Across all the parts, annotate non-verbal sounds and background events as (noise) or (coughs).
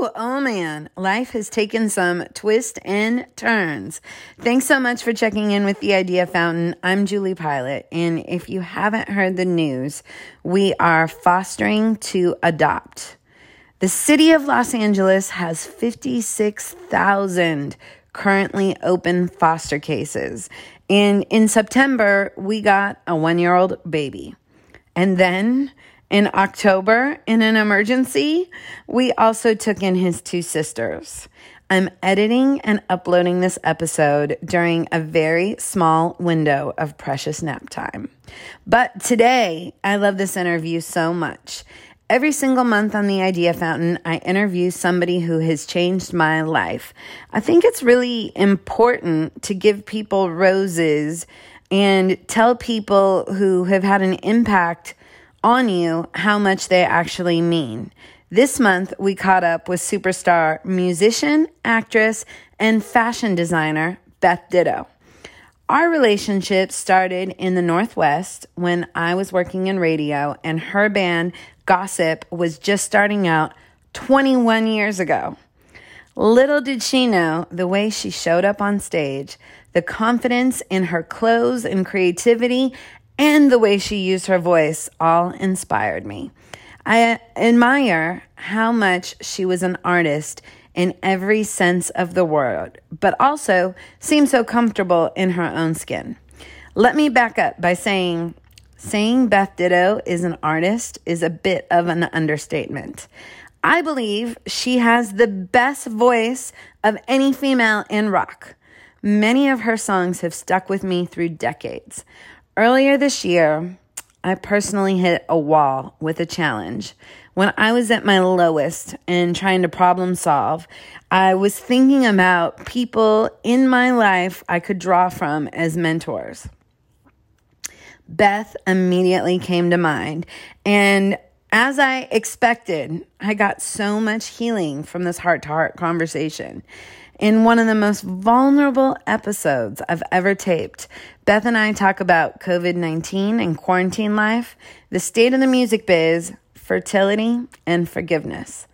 Oh man, life has taken some twists and turns. Thanks so much for checking in with the Idea Fountain. I'm Julie Pilat, and if you haven't heard the news, we are fostering to adopt. The city of Los Angeles has 56,000 currently open foster cases. And in September, we got a one year old baby. And then in October, in an emergency, we also took in his two sisters. I'm editing and uploading this episode during a very small window of precious nap time. But today, I love this interview so much. Every single month on the Idea Fountain, I interview somebody who has changed my life. I think it's really important to give people roses and tell people who have had an impact on you how much they actually mean. This month, we caught up with superstar musician, actress, and fashion designer Beth Ditto. Our relationship started in the Northwest when I was working in radio and her band Gossip was just starting out 21 years ago. Little did she know the way she showed up on stage, the confidence in her clothes and creativity, and the way she used her voice all inspired me. I admire how much she was an artist in every sense of the word, but also seemed so comfortable in her own skin. Let me back up by saying Saying Beth Ditto is an artist is a bit of an understatement. I believe she has the best voice of any female in rock. Many of her songs have stuck with me through decades. Earlier this year, I personally hit a wall with a challenge. When I was at my lowest and trying to problem solve, I was thinking about people in my life I could draw from as mentors. Beth immediately came to mind. And as I expected, I got so much healing from this heart to heart conversation. In one of the most vulnerable episodes I've ever taped, Beth and I talk about COVID 19 and quarantine life, the state of the music biz, fertility, and forgiveness.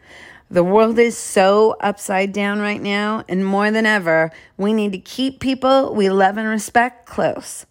The world is so upside down right now, and more than ever, we need to keep people we love and respect close.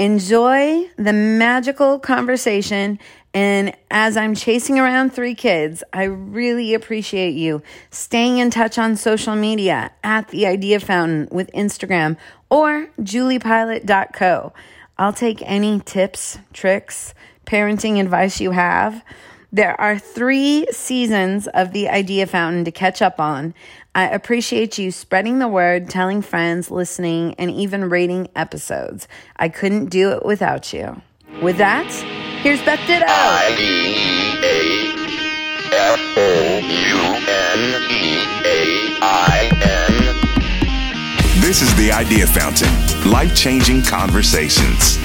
Enjoy the magical conversation. And as I'm chasing around three kids, I really appreciate you staying in touch on social media at the Idea Fountain with Instagram or juliepilat.co. I'll take any tips, tricks, parenting advice you have. There are three seasons of the Idea Fountain to catch up on. I appreciate you spreading the word, telling friends, listening, and even rating episodes. I couldn't do it without you. With that, here's Beth Ditto. This is the Idea Fountain, life changing conversations.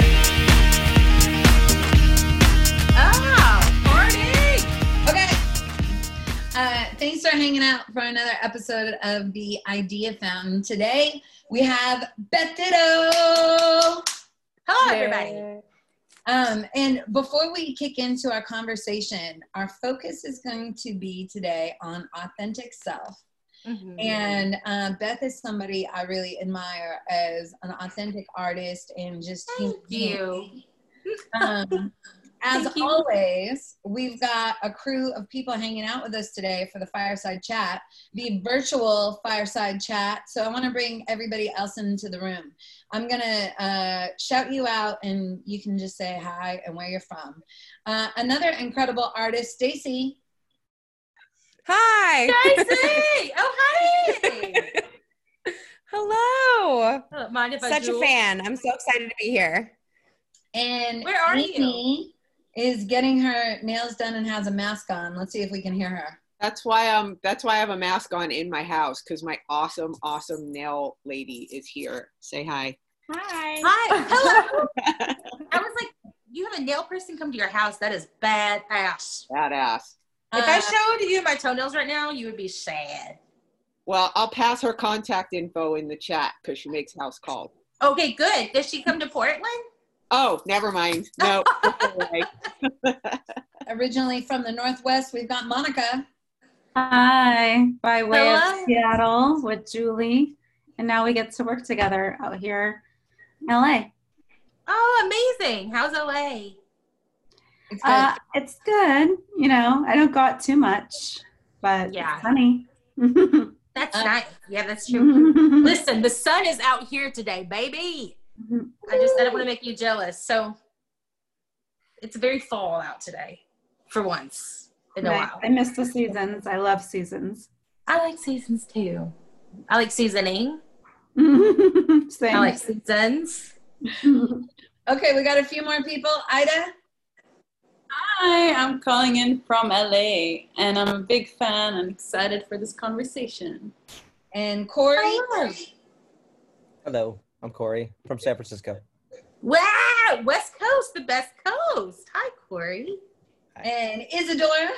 Thanks for hanging out for another episode of the Idea Fountain. Today we have Beth Ditto. Hello, everybody. Um, and before we kick into our conversation, our focus is going to be today on authentic self. Mm-hmm. And uh, Beth is somebody I really admire as an authentic artist and just thank you. Um, (laughs) as always, we've got a crew of people hanging out with us today for the fireside chat, the virtual fireside chat. So I want to bring everybody else into the room. I'm going to uh, shout you out and you can just say hi and where you're from. Uh, another incredible artist, Stacy. Hi. Stacy. (laughs) oh, hi. Hello. Mind if Such a fan. I'm so excited to be here. And where are Amy, you? Is getting her nails done and has a mask on. Let's see if we can hear her. That's why um that's why I have a mask on in my house because my awesome awesome nail lady is here. Say hi. Hi. Hi. (laughs) Hello. I was like, you have a nail person come to your house. That is badass. Badass. If uh, I showed you my toenails right now, you would be sad. Well, I'll pass her contact info in the chat because she makes house calls. Okay, good. Does she come to Portland? Oh, never mind. No. (laughs) (laughs) Originally from the Northwest, we've got Monica. Hi, by way Hello. of Seattle with Julie. And now we get to work together out here in LA. Oh, amazing. How's LA? It's good. Uh, it's good. You know, I don't got too much, but Yeah. it's sunny. (laughs) That's Uh, nice. Yeah, that's true. Listen, the sun is out here today, baby. Mm-hmm. I just I don't want to make you jealous. So it's very fall out today for once in a while. I miss the seasons. I love seasons. I like seasons too. I like seasoning. (laughs) Same. I like seasons. (laughs) okay, we got a few more people. Ida? Hi, I'm calling in from LA and I'm a big fan and excited for this conversation. And Corey? Hello. Hello, I'm Corey from San Francisco. Wow, West Coast, the best coast. Hi, Corey. Hi. And Isadora?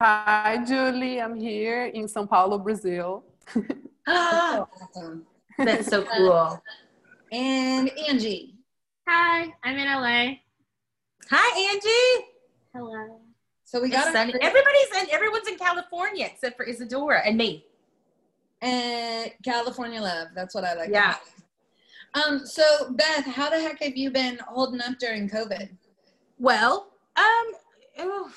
Hi, Julie. I'm here in São Paulo, Brazil. Awesome. (gasps) Ah, that's so cool. And Angie? Hi, I'm in LA. Hi, Angie. Hello. So we got sunny. Everybody's in. Everyone's in California except for Isadora and me. And California love. That's what I like. Yeah. Um, so Beth, how the heck have you been holding up during COVID? Well, um,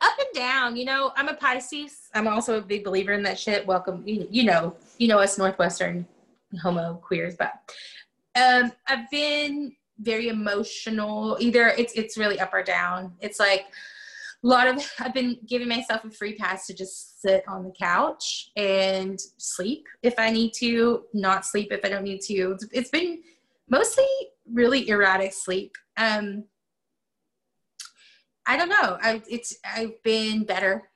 up and down. You know, I'm a Pisces. I'm also a big believer in that shit. Welcome, you, you know, you know us Northwestern homo queers, but um, I've been very emotional. Either it's it's really up or down. It's like a lot of I've been giving myself a free pass to just sit on the couch and sleep if I need to, not sleep if I don't need to. It's, it's been mostly really erratic sleep. Um, I don't know. I it's I've been better.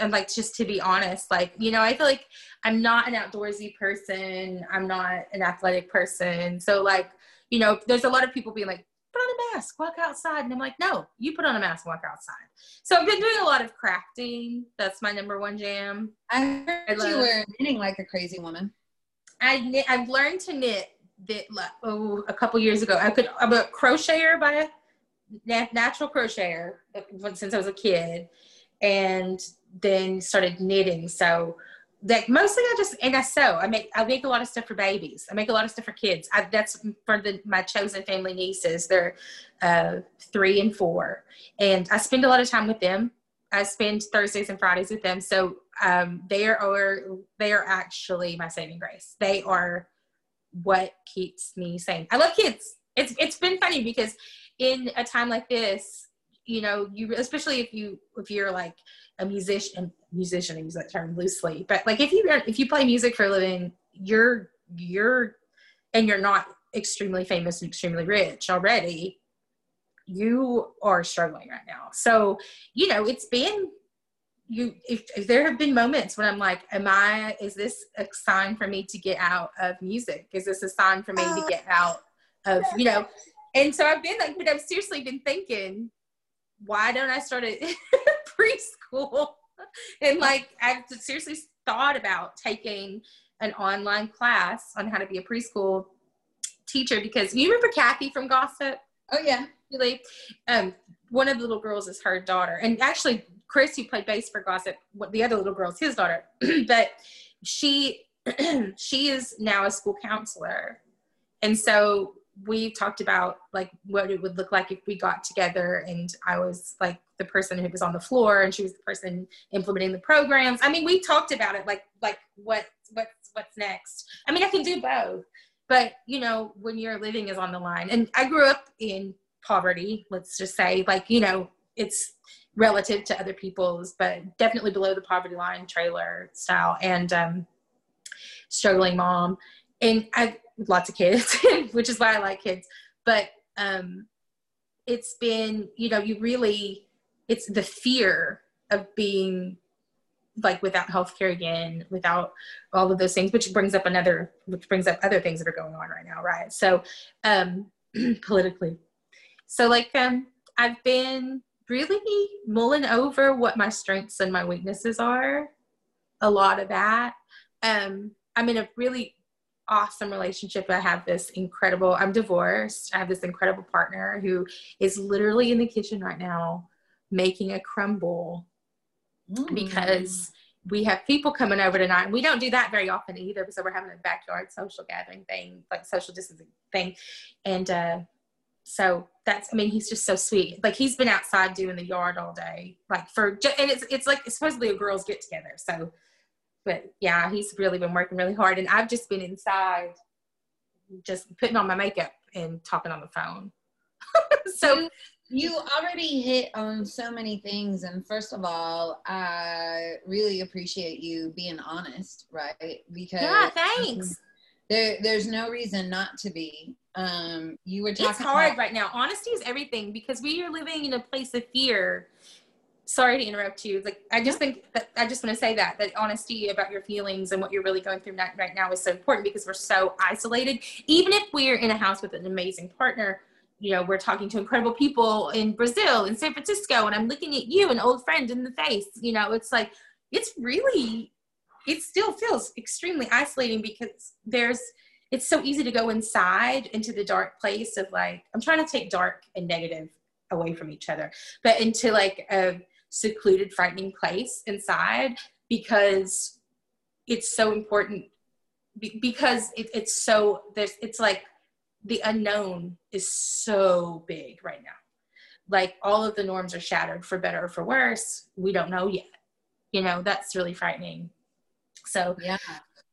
And like just to be honest, like you know, I feel like I'm not an outdoorsy person. I'm not an athletic person. So like you know, there's a lot of people being like, put on a mask, walk outside, and I'm like, no, you put on a mask, walk outside. So I've been doing a lot of crafting. That's my number one jam. I heard I you love- were knitting like a crazy woman. I knit, I've learned to knit that oh a couple years ago. I could I'm a crocheter by a natural crocheter since I was a kid, and then started knitting. So like mostly I just and I sew. I make I make a lot of stuff for babies. I make a lot of stuff for kids. I, that's for the my chosen family nieces. They're uh, three and four, and I spend a lot of time with them. I spend Thursdays and Fridays with them. So um, they are they are actually my saving grace. They are what keeps me sane. I love kids. It's it's been funny because in a time like this, you know, you especially if you if you're like a musician musician I use that term loosely, but like if you if you play music for a living, you're you're and you're not extremely famous and extremely rich already, you are struggling right now. So, you know, it's been you if, if there have been moments when i'm like am i is this a sign for me to get out of music? Is this a sign for me to get uh, out of you know? And so i've been like but i've seriously been thinking why don't i start at (laughs) preschool. (laughs) And like i've seriously thought about taking an online class on how to be a preschool teacher because you remember kathy from gossip? Oh yeah. really? Um one of the little girls is her daughter. And actually chris who played bass for gossip the other little girl is his daughter. (clears throat) But she (clears throat) she is now a school counselor. And so we talked about like what it would look like if we got together and i was like the person who was on the floor and she was the person implementing the programs. I mean we talked about it like like what what's what's next. I mean i can do both but you know when your living is on the line and i grew up in poverty let's just say like you know it's relative to other people's but definitely below the poverty line trailer style and um struggling mom and i've lots of kids (laughs) which is why i like kids but um it's been you know you really it's the fear of being like without healthcare again, without all of those things, which brings up another, which brings up other things that are going on right now, right? So, um, (clears throat) politically, so like, um, I've been really mulling over what my strengths and my weaknesses are. A lot of that. Um, I'm in a really awesome relationship. I have this incredible. I'm divorced. I have this incredible partner who is literally in the kitchen right now making a crumble because we have people coming over tonight. And we don't do that very often either. So we're having a backyard social gathering thing, like social distancing thing. And uh, so that's, I mean, he's just so sweet. Like he's been outside doing the yard all day, like for, and it's, it's like supposedly a girls get together. So, but yeah, he's really been working really hard. And I've just been inside just putting on my makeup and talking on the phone. (laughs) so you, already hit on so many things and first of all i really appreciate you being honest right because yeah, thanks. there, there's no reason not to be um you were talking it's hard about- right now. Honesty is everything because we are living in a place of fear. Sorry to interrupt you. Like I just think that I just want to say that that honesty about your feelings and what you're really going through right now is so important because we're so isolated. Even if we're in a house with an amazing partner, you know, we're talking to incredible people in Brazil, in San Francisco, and I'm looking at you, an old friend, in the face. You know, it's like it's really it still feels extremely isolating because there's it's so easy to go inside into the dark place of like i'm trying to take dark and negative away from each other but into like a secluded frightening place inside because it's so important because it, it's so there's it's like the unknown is so big right now. Like all of the norms are shattered for better or for worse. We don't know yet. You know that's really frightening. So yeah.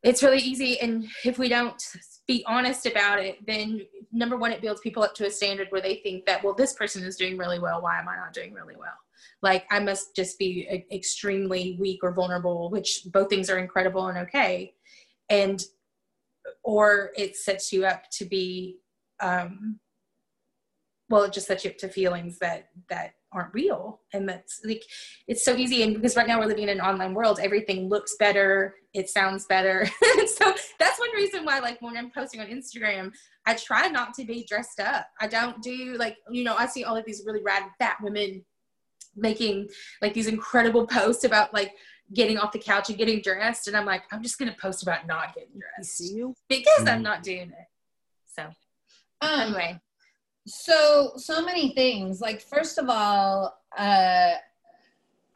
it's really easy. And if we don't be honest about it then number one it builds people up to a standard where they think that well this person is doing really well. Why am i not doing really well? Like i must just be e- extremely weak or vulnerable which both things are incredible and okay. And or it sets you up to be um well it just sets you up to feelings that that aren't real. And that's like it's so easy. And because right now we're living in an online world everything looks better. It sounds better. (laughs) So that's one reason why like when i'm posting on instagram i try not to be dressed up. I don't do like you know i see all of these really rad fat women making like these incredible posts about like getting off the couch and getting dressed and i'm like i'm just gonna post about not getting dressed because i'm not doing it so Um, anyway so so many things like first of all uh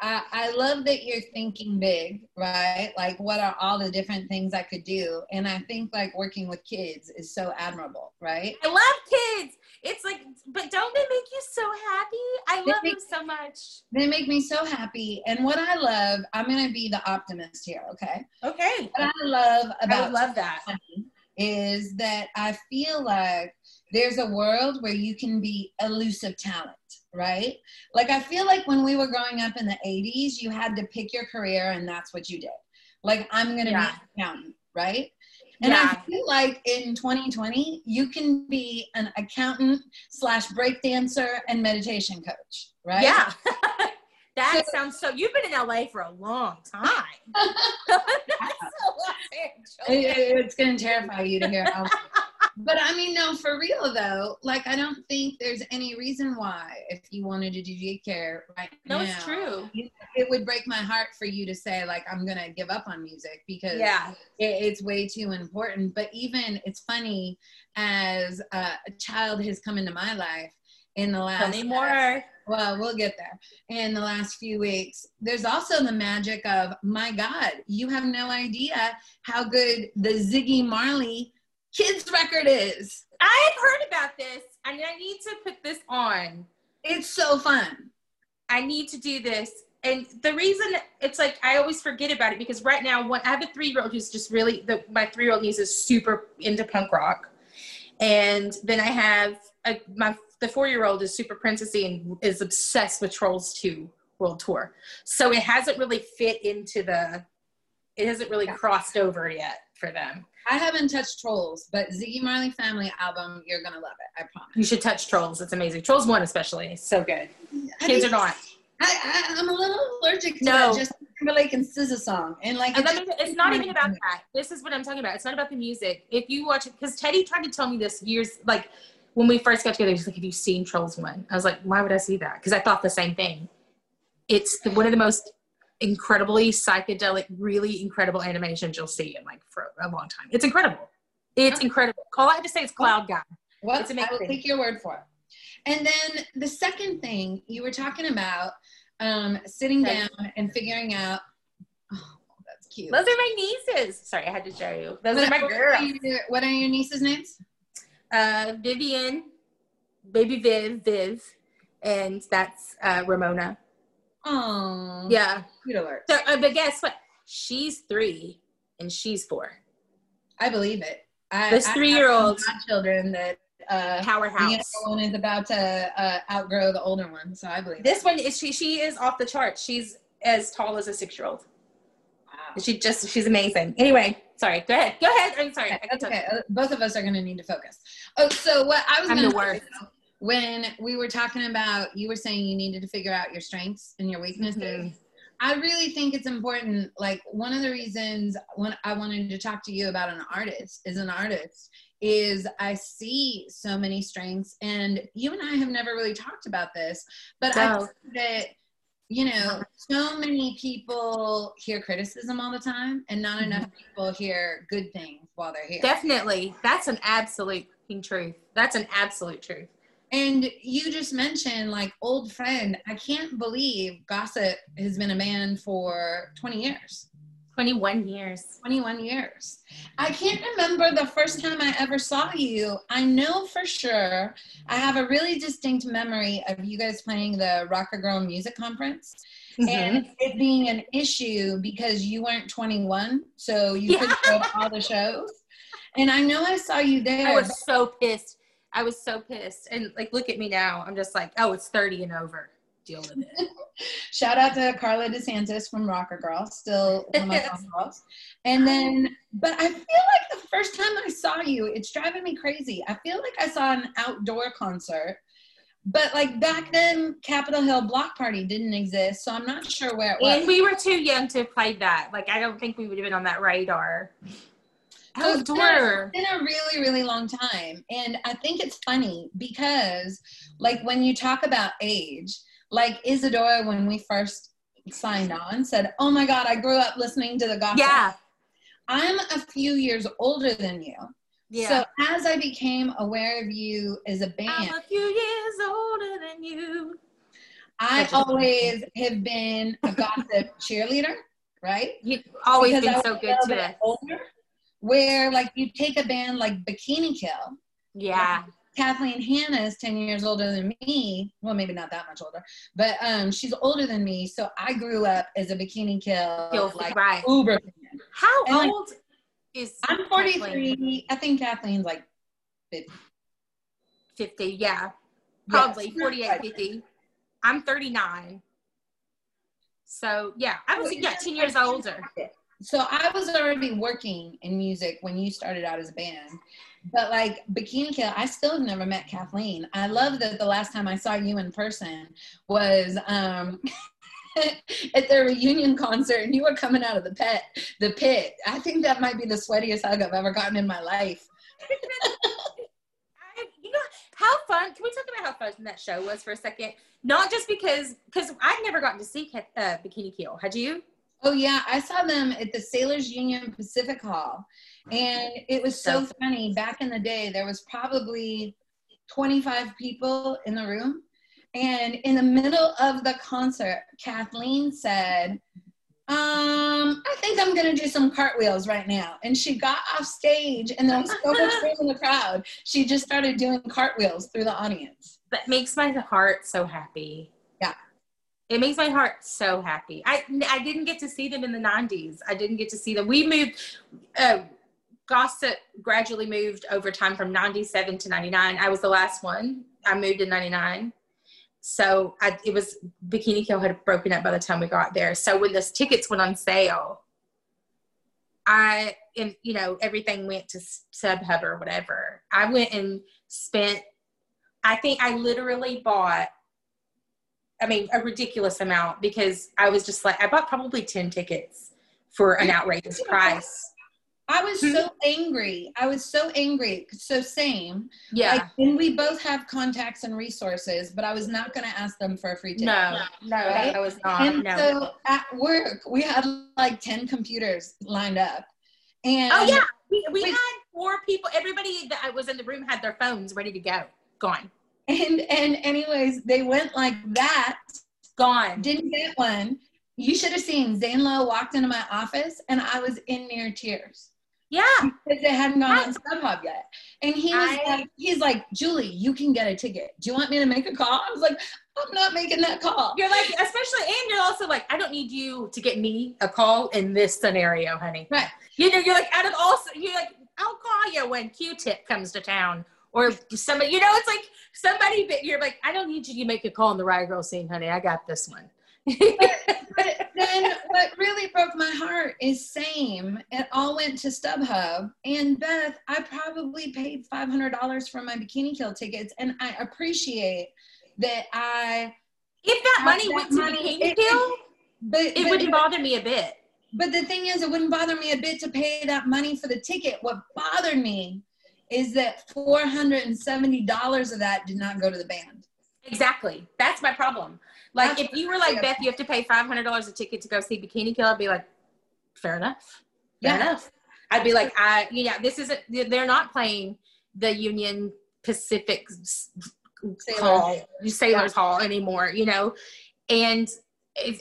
I, I love that you're thinking big, right? Like, what are all the different things I could do? And I think like working with kids is so admirable, right? I love kids. It's like, but don't they make you so happy? I They love them so much. They make me so happy. And what I love, I'm gonna be the optimist here, okay? Okay. What I love about would love that. is that I feel like there's a world where you can be elusive talent, right? Like I feel like when we were growing up in the 80s, you had to pick your career and that's what you did. Like I'm gonna Yeah. be an accountant, right? And Yeah. I feel like in 2020, you can be an accountant slash break dancer and meditation coach, right? Yeah. (laughs) that sounds so. You've been in LA for a long time. (laughs) (laughs) That's so Los It- it's going to terrify you to hear but i mean no for real though like i don't think there's any reason why if you wanted to do daycare right No, now it's true. you- it would break my heart for you to say like i'm gonna give up on music because Yeah. it, it's way too important but even it's funny as uh, a child has come into my life in the last Tell me more. well, we'll get there. In the last few weeks, there's also the magic of my God, you have no idea how good the Ziggy Marley kids record is. I have heard about this, and I need to put this on. It's so fun. I need to do this. And the reason it's like I always forget about it because right now, when I have a three year old who's just really the, my three year old niece is super into punk rock, and then I have a, my the four year old is super princessy and is obsessed with Trolls Two World Tour. So it hasn't really fit into the, it hasn't really crossed over yet for them. I haven't touched Trolls, but Ziggy Marley Family album, you're gonna love it. I promise. You should touch Trolls. It's amazing. Trolls One especially, so good. Kids are not. I, I, I'm a little allergic to No. that Justin Timberlake and SZA song, and like And it me- it's not even about that. This is what I'm talking about. It's not about the music. If you watch it, because Teddy tried to tell me this years, like when we first got together, he's like, "Have you seen Trolls One?" I was like, "Why would I see that?" Because I thought the same thing. It's the, one of the most incredibly psychedelic, really incredible animations you'll see in like for a long time. It's incredible. It's incredible. All I have to say is Cloud Guy. Well, It's I will take your word for it. And then the second thing you were talking about um, sitting down and figuring out. Oh, that's cute. Those are my nieces. Sorry, I had to show you. Those What- are my girls. Are your, what are your nieces' names? Uh, Vivian, baby Viv, Viv, and that's uh, Ramona. Oh, Yeah. Cute alert. So, uh, but guess what? She's three and she's four. I believe it. I, three-year-old- children that uh, the Powerhouse. younger one is about to uh, outgrow the older one, so I believe This one is she. She is off the charts. She's as tall as a six-year-old. Wow. She just she's amazing. Anyway, sorry. Go ahead. Go ahead. I'm sorry. I That's okay. Uh, Both of us are going to need to focus. Oh, so what I was going the to worst. When we were talking about, you were saying you needed to figure out your strengths and your weaknesses. Mhm. I really think it's important. Like one of the reasons when I wanted to talk to you about an artist is an artist is I see so many strengths, and you and I have never really talked about this, but I think that you know so many people hear criticism all the time, and not enough people hear good things while they're here. Definitely, that's an absolute truth. That's an absolute truth. And you just mentioned like old friend. I can't believe Gossip has been a band for 20 years. Twenty-one years. 21 years. I can't remember the first time I ever saw you. I know for sure I have a really distinct memory of you guys playing the Rockrgrl Music Conference mm-hmm. and it being an issue because you weren't 21, so you Yeah. couldn't go to all the shows. And I know I saw you there. I was so pissed. I was so pissed. And like, look at me now. I'm just like, oh, it's 30 and over. Deal with it. (laughs) Shout out to Carla DeSantis from Rockrgrl, still one of my (laughs) girls. And then, but I feel like the first time I saw you, it's driving me crazy. I feel like I saw an outdoor concert, but like back then, Capitol Hill Block Party didn't exist, so I'm not sure where it was. And we were too young to played that. Like, I don't think we would have been on that radar. So it's been, a, it's been a really, really long time. And I think it's funny because, like, when you talk about age, like Isadora, when we first signed on, said, Oh my God, I grew up listening to the Gossip. Yeah. I'm a few years older than you. Yeah. So as I became aware of you as a band, I'm a few years older than you. I always have been a gossip cheerleader, right? You've always Because been so good to us. older, Where like you take a band like Bikini Kill, Yeah. Kathleen Hanna is 10 years older than me. Well, maybe not that much older, but um, she's older than me. So I grew up as a Bikini Kill, like right. uber fan. How And, like, old is I'm 43. I think Kathleen's like 50. 50, yeah. Yes. Probably 48, 50. I'm 39. So, yeah, I was yeah, 10 years older. So I was already working in music when you started out as a band. But like Bikini Kill, I still have never met Kathleen. I love that the last time I saw you in person was um (laughs) at their reunion concert and you were coming out of the pit the pit. I think that might be the sweatiest hug I've ever gotten in my life. (laughs) I, you know, how fun. Can we talk about how fun that show was for a second? Not just because, because I'd never gotten to see uh, Bikini Kill. Had you? Oh yeah, I saw them at the Sailors Union Pacific Hall, and it was so funny. Back in the day, there was probably 25 people in the room, and in the middle of the concert, Kathleen said, "Um, I think I'm gonna do some cartwheels right now." And she got off stage, and there was so much (laughs) room in the crowd. She just started doing cartwheels through the audience. That makes my heart so happy. Yeah. It makes my heart so happy. I I didn't get to see them in the 90s. I didn't get to see them. We moved, uh, Gossip gradually moved over time from 97 to 99. I was the last one. I moved in 99. So I, it was Bikini Kill had broken up by the time we got there. So when those tickets went on sale, I and you know everything went to StubHub or whatever. I went and spent. I think I literally bought. I mean, a ridiculous amount because I was just like I bought probably ten tickets for an outrageous (laughs) price. I was so angry. I was so angry. So same. Yeah. Like, and we both have contacts and resources, but I was not going to ask them for a free ticket. No, no, Right? I was not. And no. so at work, we had like 10 computers lined up. And oh yeah, we, we had four people. Everybody that was in the room had their phones ready to go. Gone. And and anyways, they went like that Gone. Didn't get one. You should have seen Zane Lowe walked into my office and I was in near tears. Yeah. Because they hadn't gone on StubHub yet. And he was I- like, he's like, Julie, you can get a ticket. Do you want me to make a call? I was like, I'm not making that call. You're like, especially, and you're also like, I don't need you to get me a call in this scenario, honey. Right. You know, you're like, out of all, you're like, I'll call you when Q-Tip comes to town, or somebody. You know, it's like somebody. But you're like, I don't need you to make a call in the Riot Grrrl scene, honey. I got this one. (laughs) But then what really broke my heart is same. It all went to StubHub. And Beth, I probably paid $500 for my Bikini Kill tickets. And I appreciate that I. If that money went to Bikini it- Kill, but, it but- wouldn't bother me a bit. But the thing is, it wouldn't bother me a bit to pay that money for the ticket. What bothered me is that $470 of that did not go to the band. Exactly. That's my problem. Like, That's if you were like, Beth, you have to pay $500 a ticket to go see Bikini Kill, I'd be like, fair enough. Fair Yeah. enough. I'd be like, I, yeah, this isn't, they're not playing the Union Pacific. Hall, Sailors Hall anymore, you know? And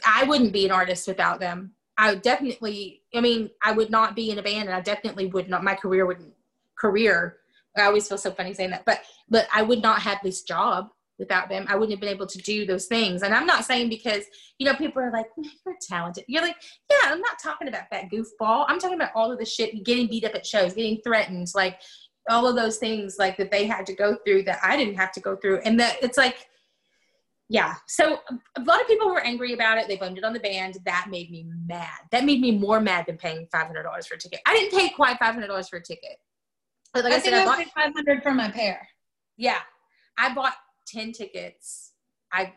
I wouldn't be an artist without them. I definitely, I mean, I would not be in a band and I definitely would not, my career wouldn't, career, I always feel so funny saying that, but, but I would not have this job without them. I wouldn't have been able to do those things. And I'm not saying because, you know, people are like, you're talented. You're like, yeah, I'm not talking about that goofball. I'm talking about all of the shit, getting beat up at shows, getting threatened, like all of those things like that they had to go through that I didn't have to go through. And that it's like, yeah. So a lot of people were angry about it. They blamed it on the band. That made me mad. That made me more mad than paying $500 for a ticket. I didn't pay quite $500 for a ticket. Like I, I said, think I I bought, paid 500 for my pair. yeah, I bought 10 tickets. I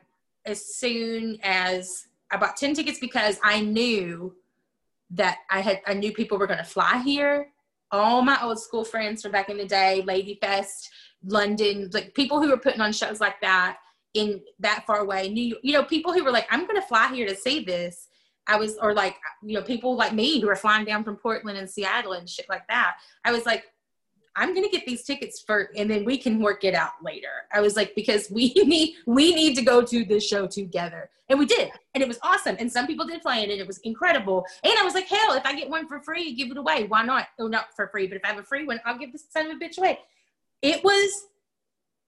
as soon as I bought 10 tickets because I knew that I had I knew people were going to fly here. All my old school friends from back in the day, Lady Fest, London, like people who were putting on shows like that in that far away. New York, you know, people who were like, I'm going to fly here to see this. I was, or like, you know, people like me who are flying down from Portland and Seattle and shit like that. I was like, I'm gonna get these tickets for, and then we can work it out later. I was like, because we (laughs) need we need to go to this show together, and we did, and it was awesome. And some people did play it, and it was incredible. And I was like, hell, if I get one for free, give it away. Why not? Oh, not for free, but if I have a free one, I'll give this son of a bitch away. It was,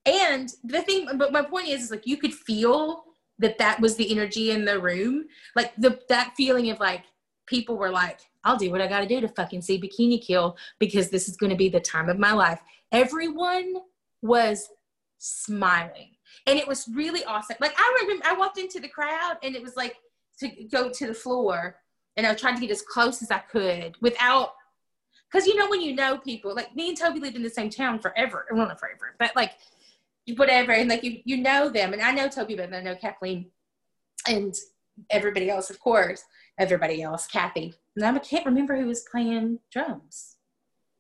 and the thing, but my point is, is like you could feel that that was the energy in the room, like the that feeling of like people were like, I'll do what I got to do to fucking see Bikini Kill because this is going to be the time of my life. Everyone was smiling. And it was really awesome. Like I remember I walked into the crowd and it was like to go to the floor and I tried to get as close as I could without because you know when you know people like me and Tobi lived in the same town forever. Well not forever, but like whatever. And like you you know them and I know Tobi but I know Kathleen and everybody else, of course. Everybody else, Kathi. I can't remember who was playing drums.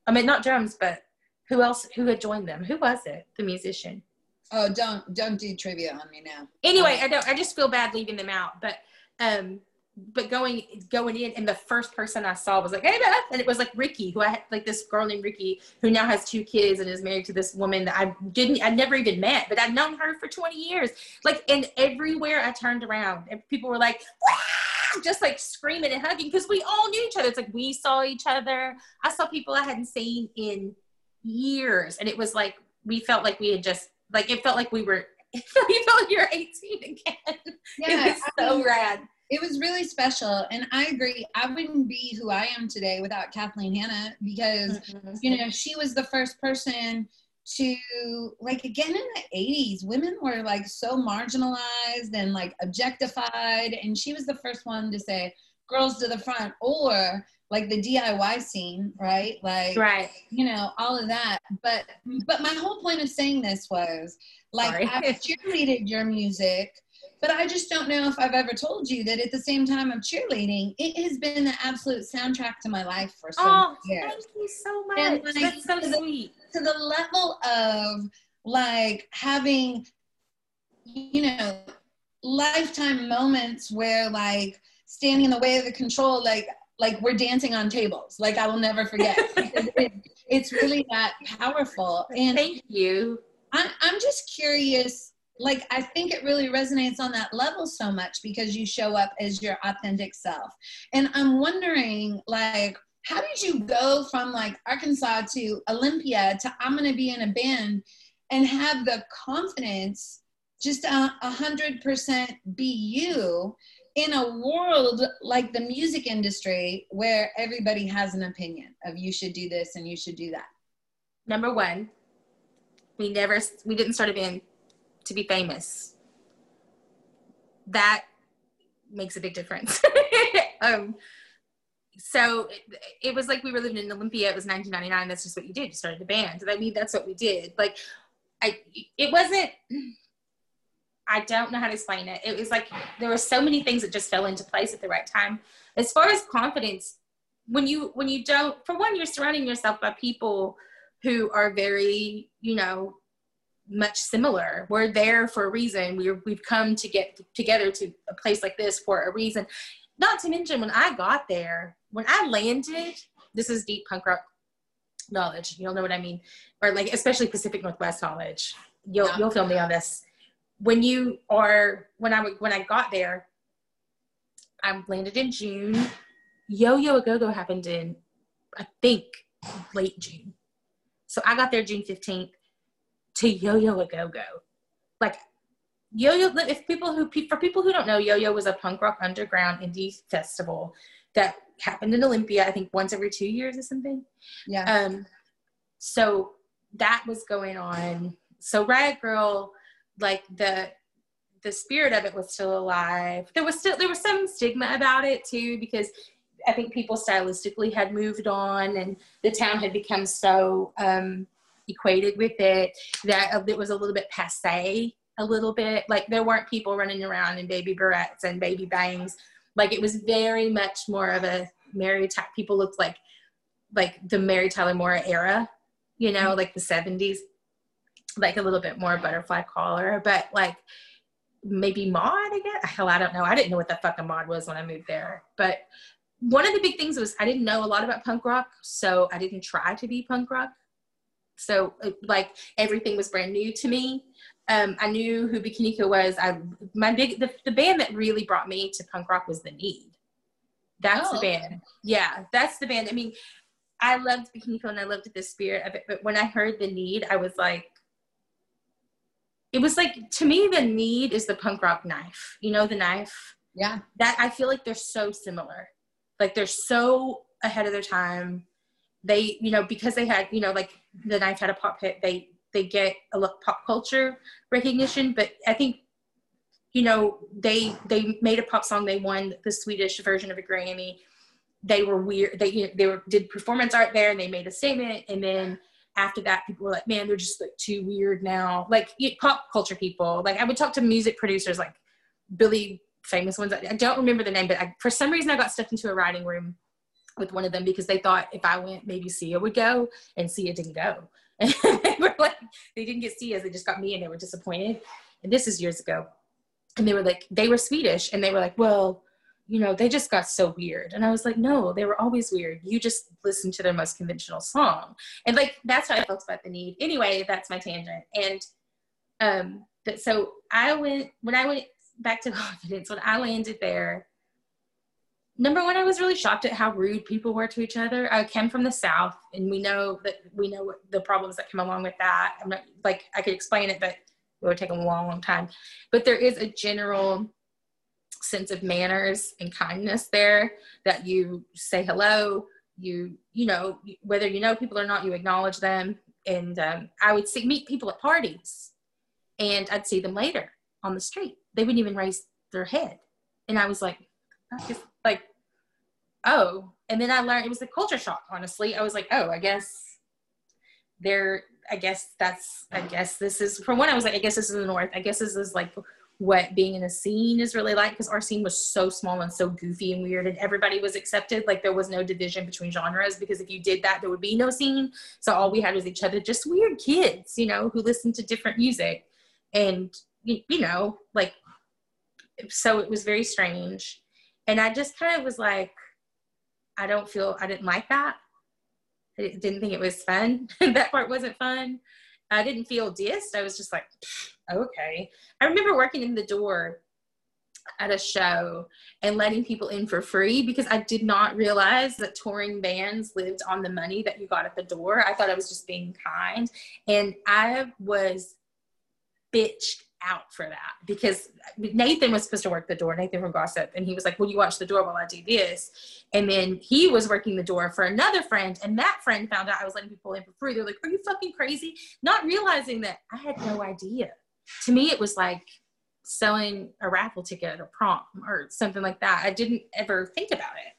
I mean, not drums, but who else? Who had joined them? Who was it? The musician. Oh, don't don't do trivia on me now. Anyway, I don't. I just feel bad leaving them out. But um, but going going in, and the first person I saw was like, "Hey, Beth," and it was like Ricky, who I had like this girl named Ricky, who now has two kids and is married to this woman that I didn't, I never even met, but I'd known her for twenty years. Like, and everywhere I turned around, and people were like. "Wow!" Just like screaming and hugging because we all knew each other. It's like we saw each other. I saw people I hadn't seen in years, and it was like we felt like we had just like it felt like we were. (laughs) we felt like you're 18 again. (laughs) Yeah, it was I so mean, rad. It was really special, and I agree. I wouldn't be who I am today without Kathleen Hanna because Mm-hmm. you know she was the first person to like again in the 80s women were like so marginalized and like objectified and she was the first one to say girls to the front or like the diy scene right like Right. you know all of that but but my whole point of saying this was like Sorry. i've (laughs) cheerleaded your music but i just don't know if i've ever told you that at the same time of cheerleading it has been the absolute soundtrack to my life for so Oh, many years thank you so much. And, like, That's so to the- sweet. to the level of like having you know lifetime moments where like standing in the way of the control like like we're dancing on tables like i will never forget (laughs) it, it's really that powerful and Thank you. I'm, I'm just curious like I think it really resonates on that level so much because you show up as your authentic self. And I'm wondering like how did you go from like Arkansas to Olympia to I'm going to be in a band and have the confidence just a hundred percent be you in a world like the music industry where everybody has an opinion of you should do this and you should do that Number one, we never we didn't start a band to be famous. That makes a big difference. (laughs) um, so it, it, was like we were living in Olympia. It was 1999. That's just what you did. You started a band. I mean, that's what we did. Like, I it wasn't. I don't know how to explain it. It was like there were so many things that just fell into place at the right time. As far as confidence, when you when you don't, for one, you're surrounding yourself by people who are very, you know, much similar. We're there for a reason. We're, we've come to get together to a place like this for a reason. Not to mention, when I got there, when I landed, this is deep punk rock knowledge. You'll know what I mean, or like especially Pacific Northwest knowledge. You'll you'll feel me on this. When you are when I when I got there, I landed in June. Yo Yo A Go Go happened in I think late June. So I got there June 15th to Yo Yo A Go Go. Like Yo Yo, if people who, for people who don't know, Yo Yo was a punk rock underground indie festival that happened in Olympia, I think once every two years or something. Yeah. Um, so that was going on. So Riot Grrrl, like the, the spirit of it was still alive. There was still, there was some stigma about it too, because I think people stylistically had moved on and the town had become so um, equated with it that it was a little bit passe a little bit. Like there weren't people running around in baby barrettes and baby bangs. Like it was very much more of a mary type people looked like like the mary tyler moore era you know mm-hmm. like the 70s like a little bit more butterfly collar but like maybe mod i guess? Hell i don't know. I didn't know what the fuck a mod was when i moved there. But one of the big things was I didn't know a lot about punk rock, so I didn't try to be punk rock. So uh, like everything was brand new to me. Um, I knew who Bikini was. I my big the, the band that really brought me to punk rock was The Need. That's oh. the band. Yeah, that's the band. I mean, I loved Bikini and I loved the spirit of it, but when I heard The Need, I was like, it was like to me the Need is the punk rock knife. You know the knife. Yeah. That I feel like they're so similar like they're so ahead of their time. They, you know, because they had, you know, like the knife had a pop hit, they they get a lot pop culture recognition. But I think, you know, they they made a pop song. They won the Swedish version of a Grammy. They were weird. They you know, they were did performance art there, and they made a statement. And then after that, people were like, "Man, they're just like too weird now." Like pop culture people. Like I would talk to music producers like Billy famous ones. I don't remember the name, but I, for some reason I got stuck into a writing room with one of them because they thought if I went, maybe Sia would go, and Sia didn't go. (laughs) And they were like, they didn't get Sia, they just got me, and they were disappointed. And this is years ago. And they were like, they were Swedish, and they were like, well, you know, they just got so weird. And I was like, no, they were always weird. You just listened to their most conventional song. And like, that's how I felt about the need. Anyway, that's my tangent. And um, but so I went, when I went back to (laughs) confidence when I landed there. Number one, I was really shocked at how rude people were to each other. I came from the South, and we know that we know the problems that come along with that. I'm not like I could explain it, but it would take a long, long time. But there is a general sense of manners and kindness there that you say hello, you you know whether you know people or not, you acknowledge them. And um, I would see meet people at parties, and I'd see them later on the street they wouldn't even raise their head. And I was like, like, oh. And then I learned it was a culture shock, honestly. I was like, oh, I guess they're, I guess that's, I guess this is, for one, I was like, I guess this is the North. I guess this is like what being in a scene is really like because our scene was so small and so goofy and weird and everybody was accepted like there was no division between genres because if you did that there would be no scene so all we had was each other just weird kids you know who listened to different music and you know like so it was very strange. And I just kind of was like, I don't feel, I didn't like that. I didn't think it was fun. (laughs) that part wasn't fun. I didn't feel dissed. I was just like, okay. I remember working in the door at a show and letting people in for free because I did not realize that touring bands lived on the money that you got at the door. I thought I was just being kind. And I was bitched out for that because Nathan was supposed to work the door, Nathan from Gossip, and he was like, Will you watch the door while I do this? And then he was working the door for another friend, and that friend found out I was letting people in for free. They're like, Are you fucking crazy? Not realizing that I had no idea. To me, it was like selling a raffle ticket a prom or something like that. I didn't ever think about it.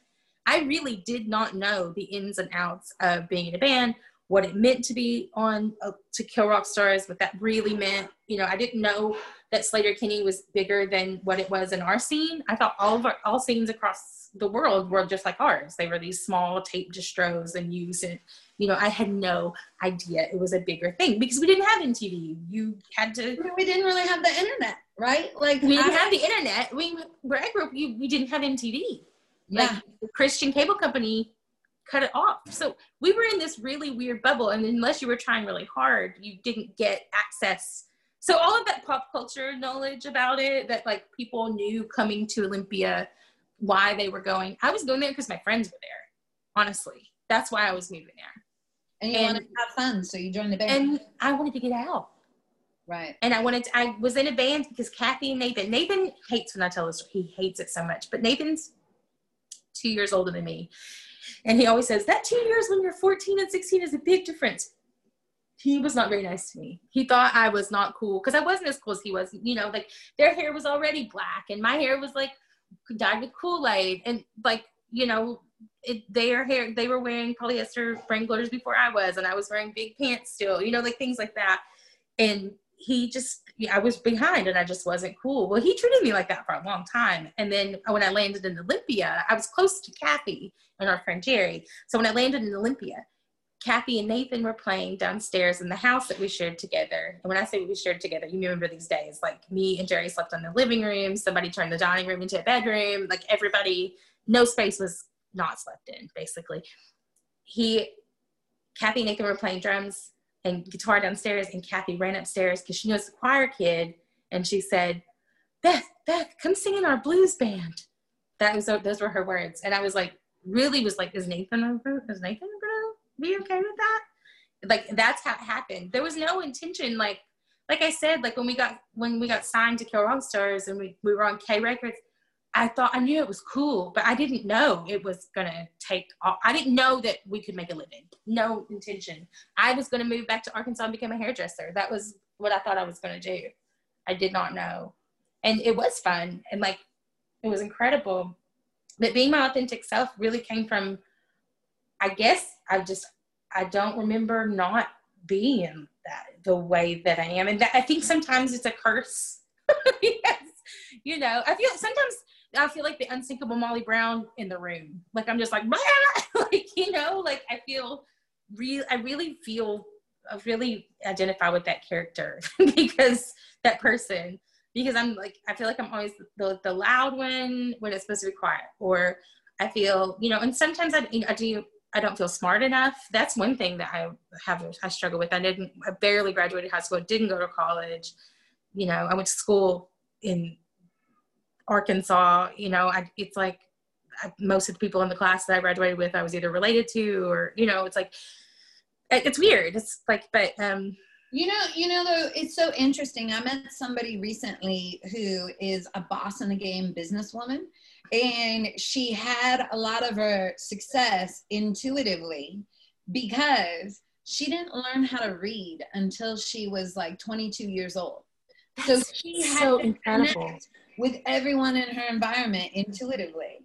I really did not know the ins and outs of being in a band what it meant to be on uh, to kill rock stars what that really meant. You know i didn't know that Sleater-Kinney was bigger than what it was in our scene. I thought all of our all scenes across the world were just like ours. They were these small tape distros and used and you know i had no idea it was a bigger thing because we didn't have mtv you had to we didn't really have the internet right? Like we didn't I- have the internet. We where i grew up you, we didn't have mtv Yeah. like the christian cable company cut it off. So we were in this really weird bubble, and unless you were trying really hard, you didn't get access. So all of that pop culture knowledge about it, that like people knew coming to Olympia, why they were going. I was going there because my friends were there. Honestly, that's why I was moving there. and you wanted to have fun, so you joined the band. And I wanted to get out. right. And I wanted to, I was in a band because Kathi and Nathan, Nathan hates when I tell this story. He hates it so much. But Nathan's two years older than me. And he always says, that two years when you're 14 and 16 is a big difference. He was not very nice to me. He thought I was not cool because I wasn't as cool as he was. You know, like their hair was already black and my hair was like dyed with Kool-Aid. And like, you know, it, their hair, they were wearing polyester Wranglers before I was. And I was wearing big pants still, you know, like things like that and he just i was behind and i just wasn't cool. Well he treated me like that for a long time. And then when i landed in olympia i was close to kathi and our friend jerry. So when i landed in olympia kathi and nathan were playing downstairs in the house that we shared together. And when i say we shared together you remember these days like me and jerry slept in the living room somebody turned the dining room into a bedroom like everybody no space was not slept in basically. He kathi and nathan were playing drums and guitar downstairs and Kathi ran upstairs because she knows the choir kid and she said, Beth, Beth, come sing in our blues band. That was those were her words. And I was like, really was like, is Nathan is Nathan gonna be okay with that? Like that's how it happened. There was no intention, like like I said, like when we got when we got signed to Kill Rock Stars and we, we were on K Records, I thought I knew it was cool, but I didn't know it was gonna take off. I didn't know that we could make a living. No intention. I was gonna move back to Arkansas and become a hairdresser. That was what I thought I was gonna do. I did not know. And it was fun and like it was incredible. But being my authentic self really came from I guess I just I don't remember not being that the way that I am. And that I think sometimes it's a curse. (laughs) yes. You know, I feel sometimes I feel like the unsinkable Molly Brown in the room. Like I'm just like, (laughs) like you know, like I feel real. I really feel, I really identify with that character (laughs) because that person. Because I'm like, I feel like I'm always the the loud one when it's supposed to be quiet, or I feel, you know, and sometimes I, I do. I don't feel smart enough. That's one thing that I have. I struggle with. I didn't. I barely graduated high school. Didn't go to college. You know, I went to school in Arkansas, you know, I, it's like I, most of the people in the class that I graduated with, I was either related to or, you know, it's like, it- it's weird. It's like, but, um, You know, you know, though, it's so interesting. I met somebody recently who is a boss in the game businesswoman, and she had a lot of her success intuitively because she didn't learn how to read until she was like 22 years old. So she had so incredible. connect with everyone in her environment intuitively.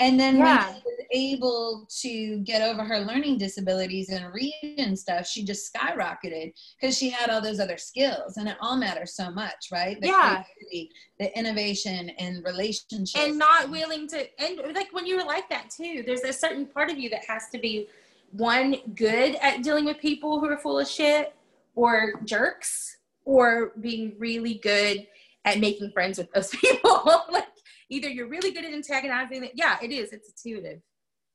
And then Yeah. when she was able to get over her learning disabilities and read and stuff, she just skyrocketed because she had all those other skills. And it all matters so much, right? The Yeah. creativity, the innovation and relationships. and not willing to, and like when you were like that too, there's a certain part of you that has to be one good at dealing with people who are full of shit or jerks or being really good at making friends with those (laughs) people. (laughs) like either you're really good at antagonizing it. Yeah, it is. It's intuitive.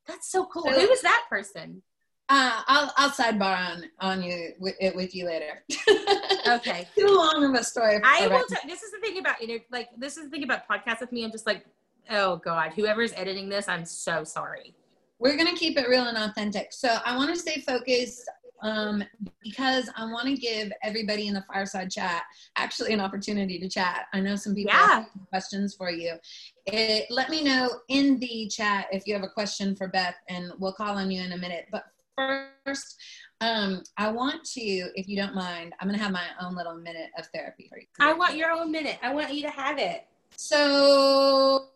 That's so cool. So- Who was that person? Uh, I'll I'll sidebar on on you with, it with you later. (laughs) Okay. Too long of a story. for I will. T- this is the thing about inter- like this is the thing about podcasts with me. I'm just like, oh god, whoever's editing this, I'm so sorry. we're gonna keep it real and authentic. So I want to stay focused um, because I want to give everybody in the fireside chat actually an opportunity to chat. I know some people Yeah. have questions for you. It, let me know in the chat if you have a question for Beth, and we'll call on you in a minute. But first, um, I want to, if you don't mind, I'm gonna have my own little minute of therapy for you. I want your own minute. I want you to have it. So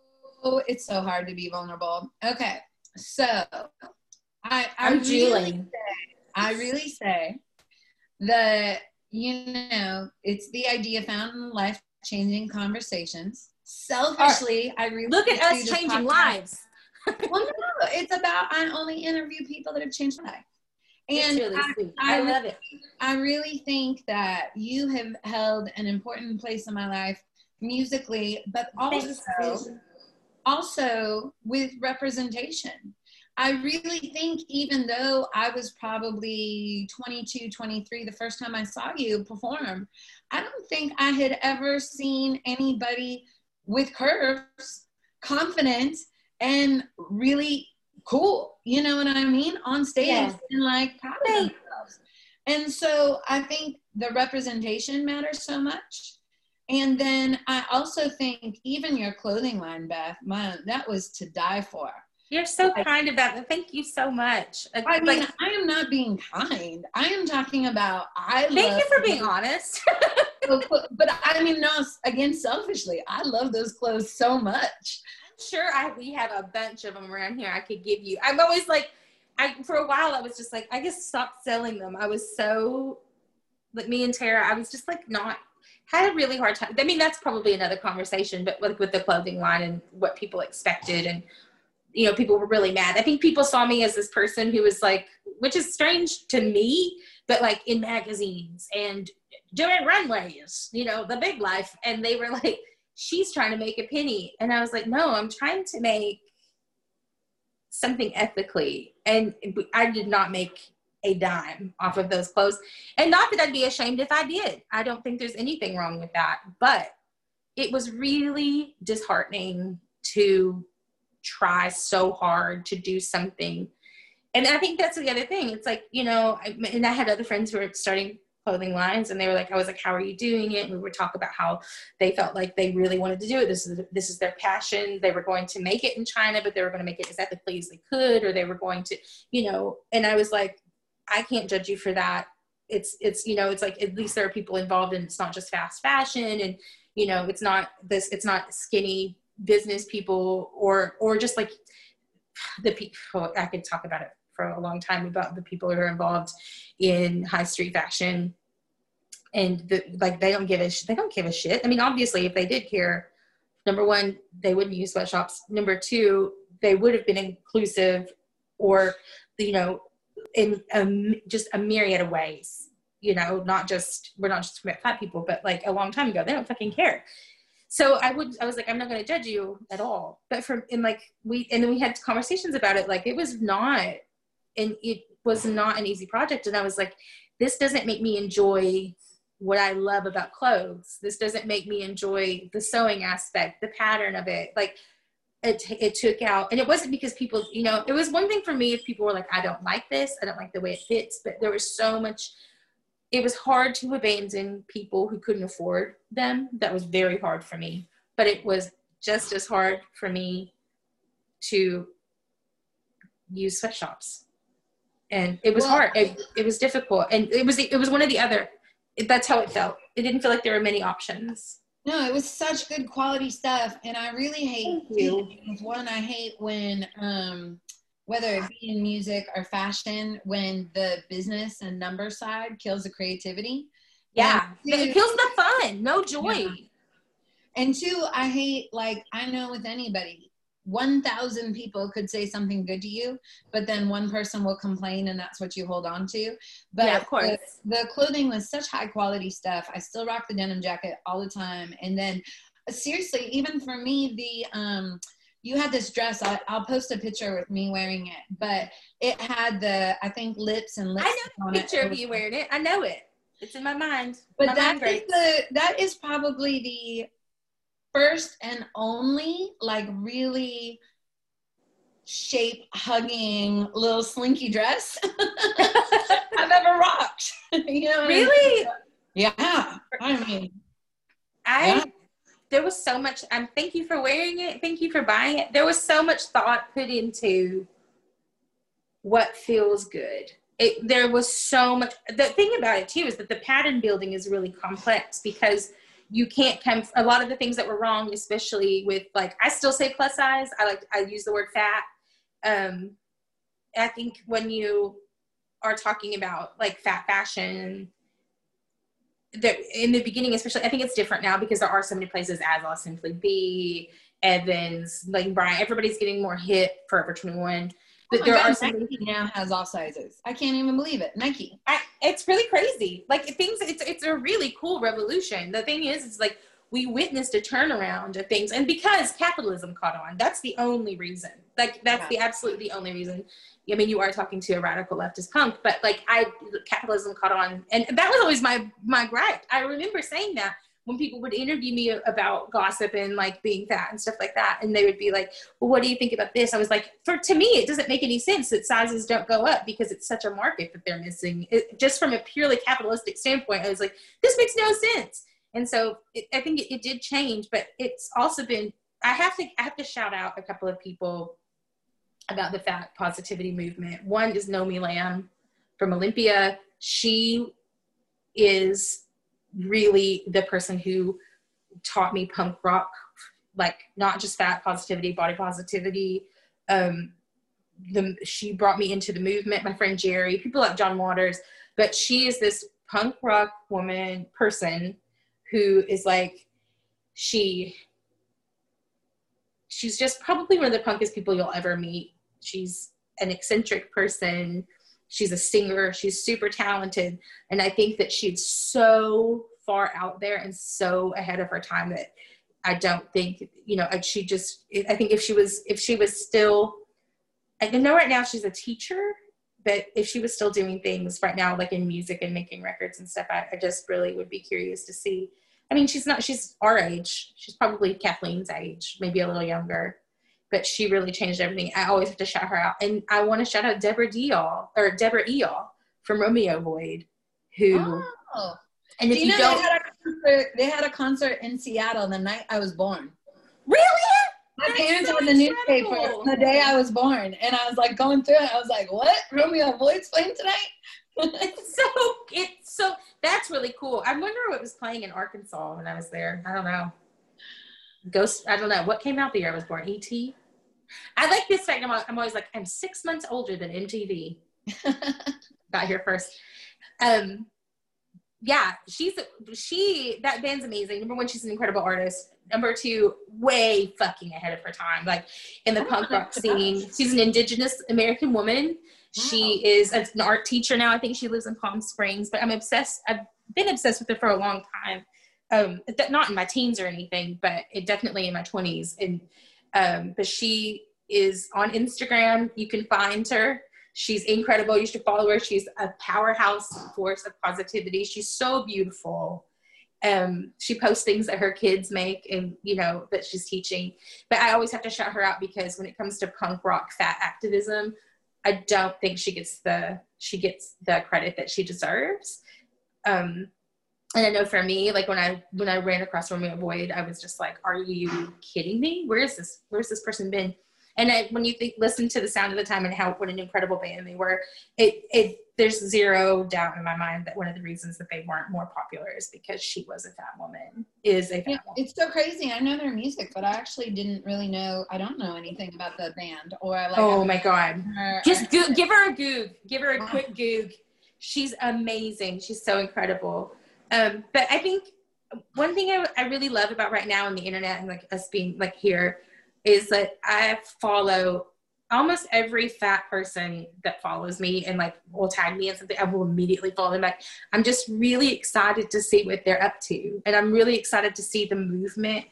it's so hard to be vulnerable. Okay, so I, I I'm really drooling. I really say that you know it's the idea found in life changing conversations. Selfishly, I really Look at us changing podcast- lives. (laughs) well, no, no, it's about I only interview people that have changed my life. And really I. I I love it. I really think that you have held an important place in my life musically, but also also with representation. I really think even though I was probably 22, 23 the first time I saw you perform, I don't think I had ever seen anybody with curves, confident, and really cool. You know what I mean? On stage Yeah. and like proud of themselves. And so I think the representation matters so much. And then I also think even your clothing line, Beth, my that was to die for. You're so kind about it. Thank you so much. Uh, I mean, like, I am not being kind. I am talking about I thank you for being honest. (laughs) but I mean, no, again, selfishly, I love those clothes so much. sure I we have a bunch of them around here I could give you. I'm always like I for a while I was just like I just stopped selling them. I was so like me and Tara, I was just like not had a really hard time. I mean that's probably another conversation, but like with the clothing line and what people expected and you know, people were really mad. I think people saw me as this person who was like which is strange to me, but like in magazines and doing runways, you know, the big life. And they were like, she's trying to make a penny. And I was like, no, I'm trying to make something ethically. And I did not make a dime off of those clothes. And not that I'd be ashamed if I did. I don't think there's anything wrong with that. But it was really disheartening to try so hard to do something. And I think that's the other thing. It's like, you know, I, and I had other friends who were starting clothing lines and they were like, I was like, how are you doing it? And we would talk about how they felt like they really wanted to do it. This is, this is their passion. They were going to make it in China, but they were going to make it as ethically as they could, or they were going to, you know, and I was like, I can't judge you for that. It's, it's, you know, it's like, at least there are people involved and it's not just fast fashion and, you know, it's not this, it's not skinny business people or, or just like the people, I could talk about it for a long time about the people who are involved in high street fashion. And the, like they don't give a sh- they don't give a shit. I mean obviously if they did care number one they wouldn't use sweatshops. Number two they would have been inclusive or you know in a, just a myriad of ways you know not just we're not just about fat people but like a long time ago they don't fucking care so i would i was like i'm not going to judge you at all. But from and like we and then we had conversations about it. Like it was not and it was not an easy project. And i was like this doesn't make me enjoy what i love about clothes. This doesn't make me enjoy the sewing aspect the pattern of it. Like it, it took out and it wasn't because people you know it was one thing for me if people were like i don't like this. I don't like the way it fits. But there was so much it was hard to abandon people who couldn't afford them. That was very hard for me. But it was just as hard for me to use sweatshops. And it was Well- hard. It, it was difficult. And it was it was one of the other. It, that's how it felt. It didn't feel like there were many options. No, it was such good quality stuff, and I really hate. One, I hate when, um, whether it be in music or fashion, when the business and number side kills the creativity. yeah And it kills the fun no joy Yeah. And two, I hate like I know with anybody, one thousand people could say something good to you, but then one person will complain, and that's what you hold on to. But Yeah, of course. The, the clothing was such high quality stuff. I still rock the denim jacket all the time, and then seriously, even for me, the um you had this dress. I, I'll post a picture with me wearing it, but it had the I think lips and lips. I know the it. picture of you wearing it. I know it. It's in my mind. But my that mind is the that is probably the first and only like really shape hugging little slinky dress (laughs) I've ever rocked. (laughs) you know what I mean? Really? Yeah. I mean, I Yeah. There was so much. Um, thank you for wearing it. Thank you for buying it. There was so much thought put into what feels good. It there was so much. The thing about it too is that the pattern building is really complex because you can't come. A lot of the things that were wrong, especially with like I still say plus size. I like I use the word fat. Um, I think when you are talking about like fat fashion that in the beginning, especially, I think it's different now because there are so many places as I'll Simply Be, Evans, like Brian, everybody's getting more hip, Forever 21. oh But my there God, are so many Nike now has all sizes. I can't even believe it. Nike. I, it's really crazy. Like things, it's it's a really cool revolution. The thing is, it's like we witnessed a turnaround of things, and because capitalism caught on, that's the only reason. Like that's the absolute the only reason. I mean, you are talking to a radical leftist punk, but like I, capitalism caught on, and that was always my my gripe. I remember saying that when people would interview me about gossip and like being fat and stuff like that, and they would be like, "Well, what do you think about this?" I was like, "For to me, it doesn't make any sense that sizes don't go up because it's such a market that they're missing." It, just from a purely capitalistic standpoint, I was like, "This makes no sense." And so it, I think it, it did change, but it's also been. I have to I have to shout out a couple of people about the fat positivity movement. One is Nomy Lamm from Olympia. She is really the person who taught me punk rock, like not just fat positivity, body positivity. Um, the, she brought me into the movement. My friend Jerry, people like John Waters, but she is this punk rock woman person who is like she she's just probably one of the punkest people you'll ever meet. She's an eccentric person. She's a singer. She's super talented. And I think that she's so far out there and so ahead of her time that I don't think, you know, she just, I think if she was, if she was still, I know right now she's a teacher, but if she was still doing things right now, like in music and making records and stuff, I, I just really would be curious to see. I mean, she's not, she's our age. She's probably Kathleen's age, maybe a little younger but she really changed everything. I always have to shout her out. And I want to shout out Deborah Deal or Debora Iyall from Romeo Void, who Oh. and if Do you, know don't they had, a concert, they had a concert in Seattle the night I was born. really My That's parents so had the newspaper the day I was born, and I was like going through it. I was like, "What? Romeo Void's playing tonight?" It's (laughs) so it's so that's really cool. I wonder what was playing in Arkansas when I was there. I don't know. Ghost. I don't know what came out the year I was born. E.T. I like this fact. I'm, I'm always like I'm six months older than MTV. (laughs) Got here first. Um, yeah, she's she that band's amazing. Number one, she's an incredible artist. Number two, way fucking ahead of her time. Like in the Oh punk rock scene, she's an indigenous American woman. She is an art teacher now. I think she lives in Palm Springs. But I'm obsessed. I've been obsessed with her for a long time. Um, th- not in my teens or anything, but it definitely in my 20s. And um, but she is on Instagram. You can find her. She's incredible. You should follow her. She's a powerhouse force of positivity. She's so beautiful. Um, she posts things that her kids make and you know that she's teaching. But I always have to shout her out because when it comes to punk rock fat activism, I don't think she gets the she gets the credit that she deserves. Um, and I know for me, like when I when I ran across Romeo Void, I was just like, "Are you kidding me? Where is this? Where's this person been?" And I, when you think, listen to the sound of the time and how what an incredible band they were, it it there's zero doubt in my mind that one of the reasons that they weren't more popular is because she was a fat woman, is a fat Yeah, woman. it's so crazy. I know their music, but I actually didn't really know. I don't know anything about the band, or like. oh my god! her- Just go- give her a goog. Give her a quick goog. She's amazing. She's so incredible. Um, but I think one thing I, I really love about right now on the internet and like us being like here is that I follow almost every fat person that follows me and like will tag me in something. I will immediately follow them back. I'm just really excited to see what they're up to, and I'm really excited to see the movement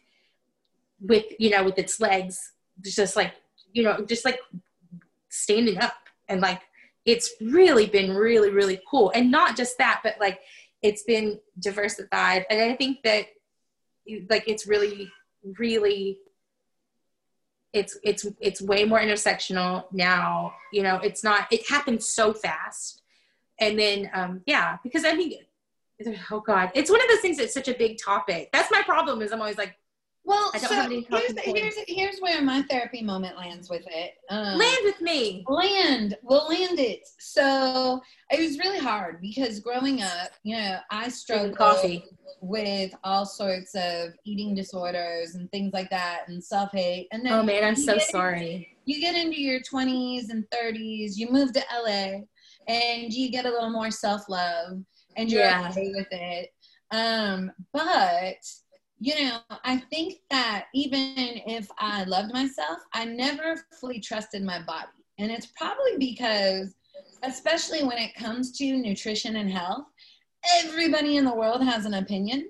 with you know with its legs just like you know just like standing up and like it's really been really really cool and not just that but like it's been diversified and i think that like it's really really it's it's it's way more intersectional now you know it's not it happens so fast. And then um yeah because i mean oh god it's one of those things that's such a big topic. That's my problem is i'm always like Well, so here's, here's here's where my therapy moment lands with it. Um, land with me land we'll land it so it was really hard because growing up you know i struggled coffee. with all sorts of eating disorders and things like that and self-hate and then oh man i'm so sorry you get into your 20s and 30s you move to la and you get a little more self-love and you're Yeah. okay with it um but you know i think that even if i loved myself i never fully trusted my body. And it's probably because especially when it comes to nutrition and health everybody in the world has an opinion.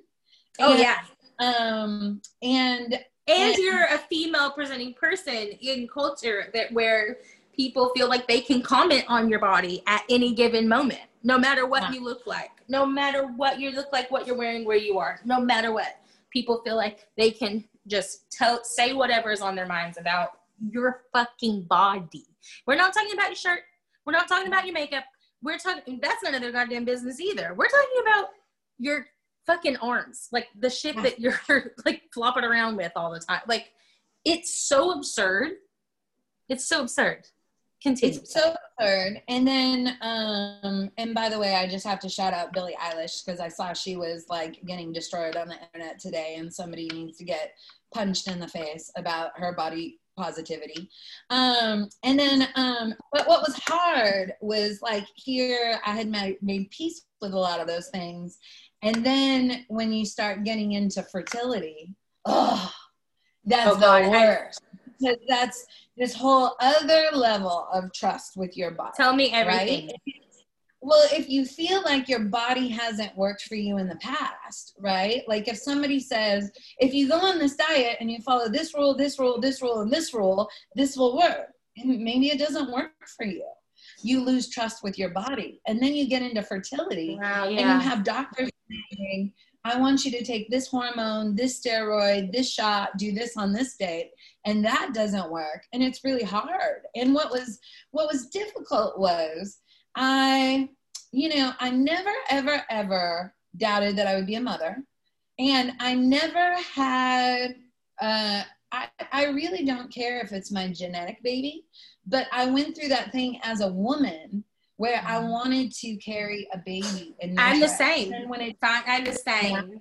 Oh And, yeah. um and and you're a female presenting person in culture that where people feel like they can comment on your body at any given moment no matter what Yeah. you look like no matter what you look like what you're wearing where you are no matter what people feel like they can just tell say whatever is on their minds about your fucking body. We're not talking about your shirt. We're not talking about your makeup. We're talking that's none of their goddamn business either. We're talking about your fucking arms like the shit that you're (laughs) like flopping around with all the time. Like it's so absurd. It's so absurd continue It's so absurd. And then, um, and by the way, I just have to shout out Billie Eilish because I saw she was like getting destroyed on the internet today, and somebody needs to get punched in the face about her body positivity. Um, and then, um, but what was hard was like here, I had made, made peace with a lot of those things. And then when you start getting into fertility, oh, that's Oh, the God, I- worst. Because that's this whole other level of trust with your body. tell me everything Right? Well, if you feel like your body hasn't worked for you in the past, right? Like if somebody says, if you go on this diet and you follow this rule, this rule, this rule, and this rule, this will work. And maybe it doesn't work for you. You lose trust with your body. And then you get into fertility wow and you have doctors saying, I want you to take this hormone, this steroid, this shot, do this on this date, and that doesn't work, and it's really hard. And what was what was difficult was I, you know, I never ever ever doubted that I would be a mother, and I never had. Uh, I, I really don't care if it's my genetic baby, but I went through that thing as a woman where I wanted to carry a baby. And i'm the same. And when it i'm the same.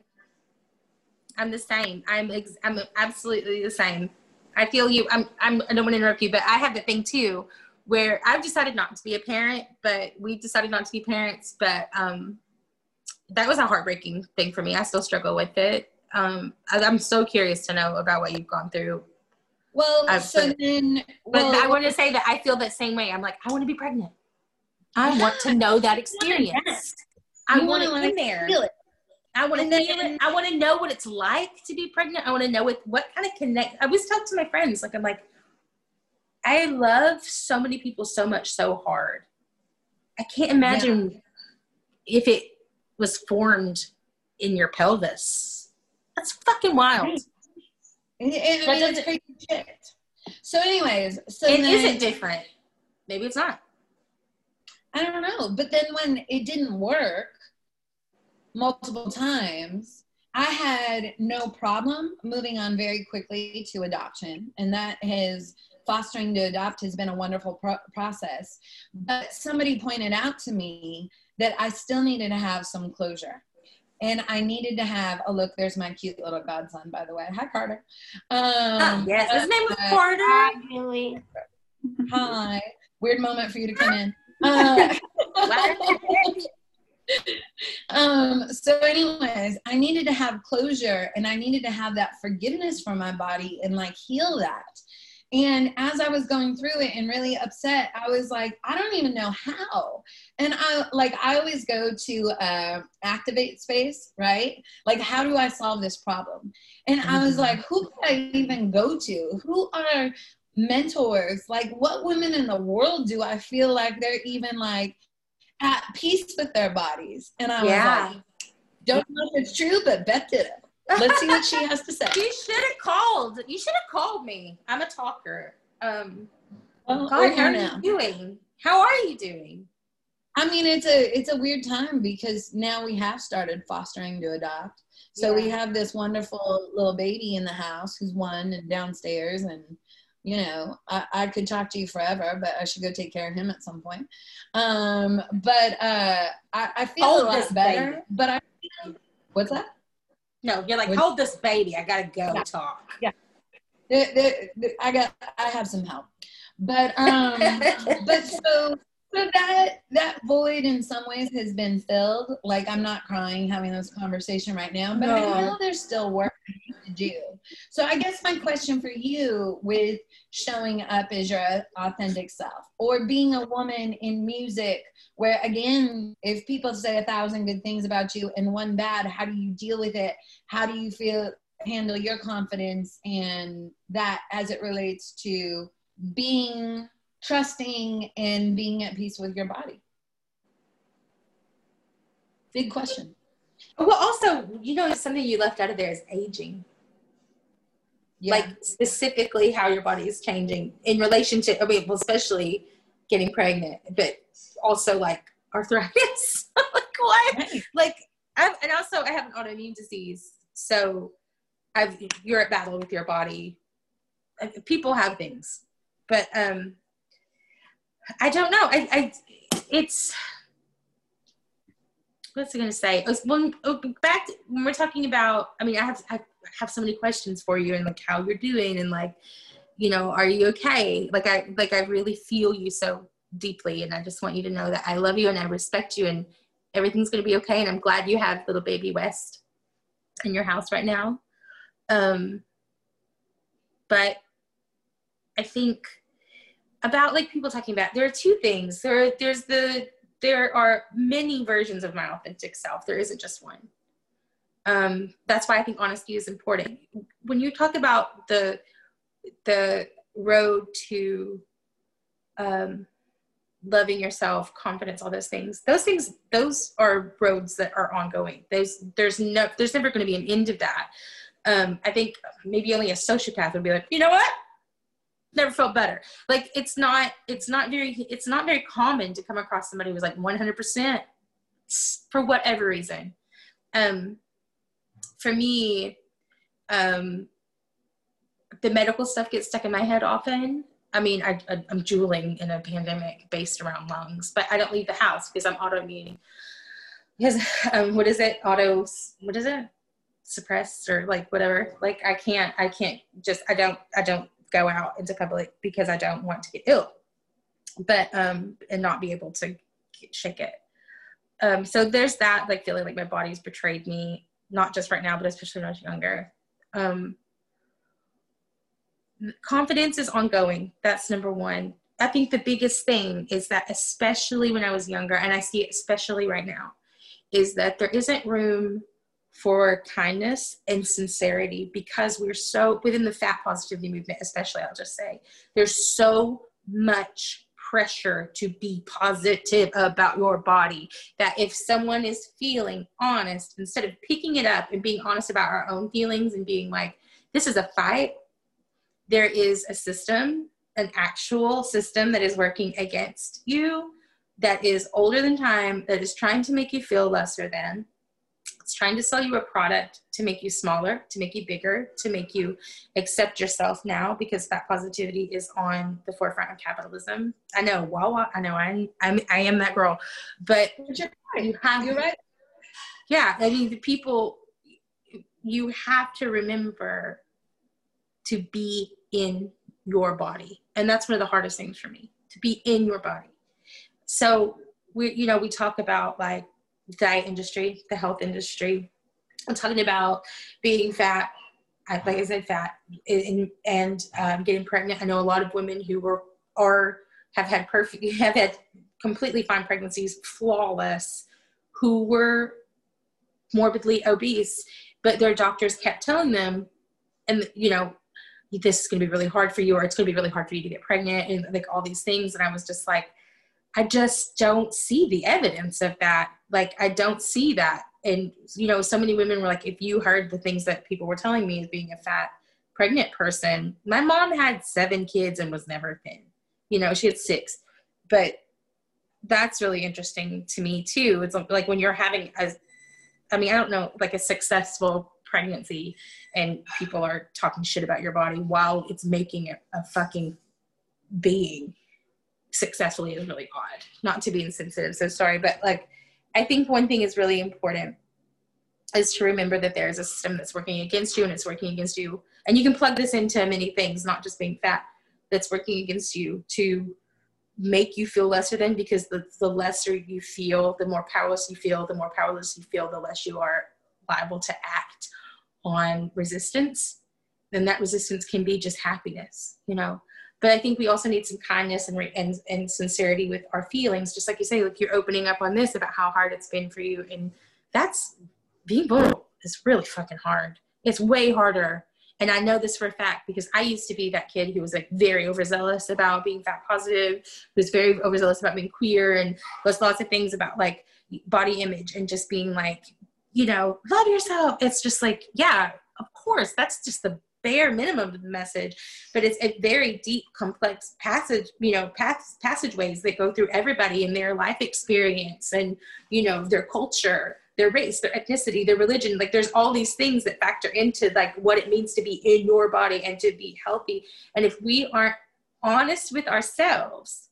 I'm the same. I'm ex- i'm absolutely the same. I feel you. I'm, I'm i don't want to interrupt you but i have the thing too where i've decided not to be a parent but we've decided not to be parents but um that was a heartbreaking thing for me. I still struggle with it. Um I, i'm so curious to know about what you've gone through. Well, I've so been- then, but well, i want to say that i feel that same way. I'm like i want to be pregnant i want to know that experience i want wanna, in there feel it. I want to feel it. I want to know what it's like to be pregnant. I want to know what what kind of connect. I always talk to my friends. Like I'm like, I love so many people so much so hard. I can't imagine if it was formed in your pelvis. That's fucking wild. And, and, I mean, it's crazy shit. So, anyways, so It then, isn't different. Maybe it's not. I don't know. But then when it didn't work multiple times, I had no problem moving on very quickly to adoption. And that has fostering to adopt has been a wonderful pro- process. But somebody pointed out to me that I still needed to have some closure. And I needed to have a look. There's my cute little godson, by the way. Hi, Carter. Um, yes, his name was uh, Carter. Hi, Julie. Hi. Weird moment for you to come in. Uh, (laughs) um, so, anyways, I needed to have closure and I needed to have that forgiveness for my body and like heal that. And as I was going through it and really upset, I was like, I don't even know how. And I like I always go to uh, activate space, right? Like, how do I solve this problem? And I was like, who could I even go to? Who are mentors? Like, what women in the world do I feel like they're even like at peace with their bodies? And I Yeah. was like, don't know if it's true, but Beth did it. Let's see what she (laughs) has to say. You should have called. You should have called me. I'm a talker. Um, Well, God, how are now. you doing? How are you doing? I mean, it's a it's a weird time because now we have started fostering to adopt. So we have this wonderful little baby in the house who's one and downstairs, and you know, I, I could talk to you forever, but I should go take care of him at some point. Um, but uh, I, I feel Hold a lot this better. baby. But I what's that? No, you're like, hold this baby. I gotta go talk. There, there, there- I got I have some help, but um, (laughs) but so so that that void in some ways has been filled. Like I'm not crying having this conversation right now, but I know there's still work to do. So I guess my question for you with showing up as your authentic self or being a woman in music where again if people say a thousand good things about you and one bad how do you deal with it how do you feel handle your confidence and that as it relates to being trusting and being at peace with your body big question Well, also, you know, something you left out of there is aging. yeah Like specifically how your body is changing in relation to, I mean, well, especially getting pregnant, but also like arthritis. (laughs) like what? Right. Like, I've, and also I have an autoimmune disease, so I've you're at battle with your body. People have things, but um, I don't know. I, I it's what's I going to say? When oh, back to, when we're talking about, I mean, I have I have so many questions for you and like how you're doing and like, you know, are you okay? Like I like I really feel you so deeply, and I just want you to know that I love you and I respect you and everything's going to be okay. And I'm glad you have little baby West in your house right now. Um, but I think about like people talking about there are two things. There there's the there are many versions of my authentic self. There isn't just one. Um that's why i think honesty is important. When you talk about the the road to um loving yourself confidence all those things those things those are roads that are ongoing. There's there's no there's never going to be an end of that. Um i think maybe only a sociopath would be like you know what never felt better. Like it's not it's not very it's not very common to come across somebody who's like 100% for whatever reason. Um for me um the medical stuff gets stuck in my head often. I mean I, I i'm drooling in a pandemic based around lungs but i don't leave the house because i'm autoimmune. Because um what is it? Auto what is it? Suppressed or like whatever. Like i can't i can't just i don't i don't go out into public because I don't want to get ill, but um, and not be able to shake it. Um, so there's that, like feeling like my body's betrayed me, not just right now, but especially when I was younger. Um, confidence is ongoing. That's number one. I think the biggest thing is that, especially when I was younger, and I see it especially right now, is that there isn't room for kindness and sincerity because we're so within the fat positivity movement especially i'll just say there's so much pressure to be positive about your body that if someone is feeling honest instead of picking it up and being honest about our own feelings and being like this is a fight there is a system an actual system that is working against you that is older than time that is trying to make you feel lesser than it's trying to sell you a product to make you smaller, to make you bigger, to make you accept yourself now because that positivity is on the forefront of capitalism. I know, wow, I know, I'm, I'm, I am that girl, but you have, you're right. Yeah, I mean, the people, you have to remember to be in your body, and that's one of the hardest things for me to be in your body. So we, you know, we talk about like diet industry, the health industry. I'm talking about being fat I, like I said, fat and, and um, getting pregnant. I know a lot of women who were or have had perfect, (laughs) have had completely fine pregnancies, flawless, who were morbidly obese, but their doctors kept telling them, and you know, this is going to be really hard for you, or it's going to be really hard for you to get pregnant, and like all these things. And I was just like, I just don't see the evidence of that. Like, I don't see that. And, you know, so many women were like, if you heard the things that people were telling me as being a fat pregnant person, my mom had seven kids and was never thin. You know, she had six. But that's really interesting to me too. It's like when you're having a, I mean, I don't know, like a successful pregnancy and people are talking shit about your body while it's making a, a fucking being successfully is really odd. Not to be insensitive, so sorry, but like I think one thing is really important is to remember that there is a system that's working against you and it's working against you. And you can plug this into many things, not just being fat, that's working against you to make you feel lesser than because the, the lesser you feel, the more powerless you feel, the more powerless you feel, the less you are liable to act on resistance. Then that resistance can be just happiness, you know but I think we also need some kindness and, and, and sincerity with our feelings. Just like you say, like you're opening up on this about how hard it's been for you. And that's being vulnerable is really fucking hard. It's way harder. And I know this for a fact because I used to be that kid who was like very overzealous about being fat positive, who's very overzealous about being queer and was lots of things about like body image and just being like, you know, love yourself. It's just like, yeah, of course, that's just the bare minimum of the message, but it's a very deep, complex passage, you know, pass, passageways that go through everybody in their life experience and, you know, their culture, their race, their ethnicity, their religion. Like there's all these things that factor into like what it means to be in your body and to be healthy. And if we aren't honest with ourselves,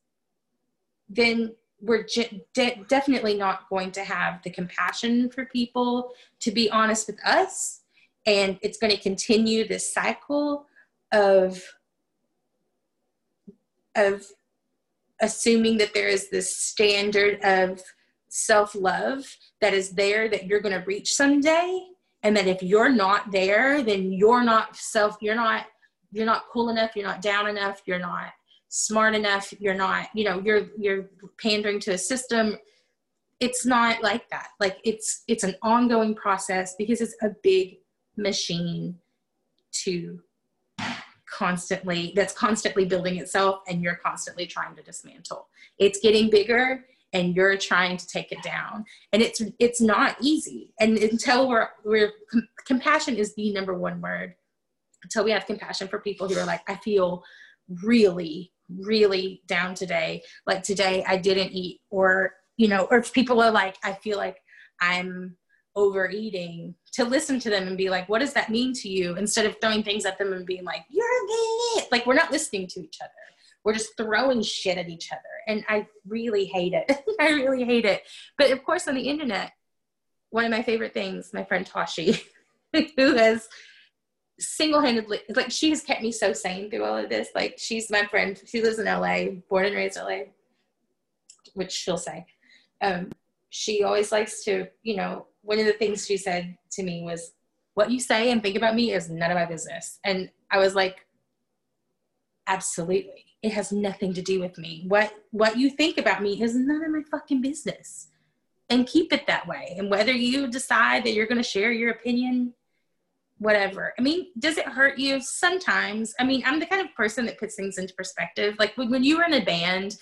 then we're de- definitely not going to have the compassion for people to be honest with us and it's going to continue this cycle of of assuming that there is this standard of self-love that is there that you're going to reach someday and that if you're not there then you're not self you're not you're not cool enough you're not down enough you're not smart enough you're not you know you're you're pandering to a system. It's not like that. Like it's it's an ongoing process because it's a big machine to constantly that's constantly building itself and you're constantly trying to dismantle. It's getting bigger and you're trying to take it down. And it's it's not easy. And until we're we're com- compassion is the number one word. Until we have compassion for people who are like i feel really really down today. Like today i didn't eat or you know or if people are like i feel like i'm overeating to listen to them and be like what does that mean to you? Instead of throwing things at them and being like you're it like we're not listening to each other. We're just throwing shit at each other. And i really hate it. (laughs) I really hate it. But of course on the internet one of my favorite things my friend toshi (laughs) who has single-handedly like she has kept me so sane through all of this. Like she's my friend. She lives in la born and raised la which she'll say. Um, she always likes to you know one of the things she said to me was, What you say and think about me is none of my business. And I was like, Absolutely. It has nothing to do with me. What what you think about me is none of my fucking business. And keep it that way. And whether you decide that you're gonna share your opinion, whatever. I mean, does it hurt you? Sometimes. I mean, I'm the kind of person that puts things into perspective. Like when, you were in a band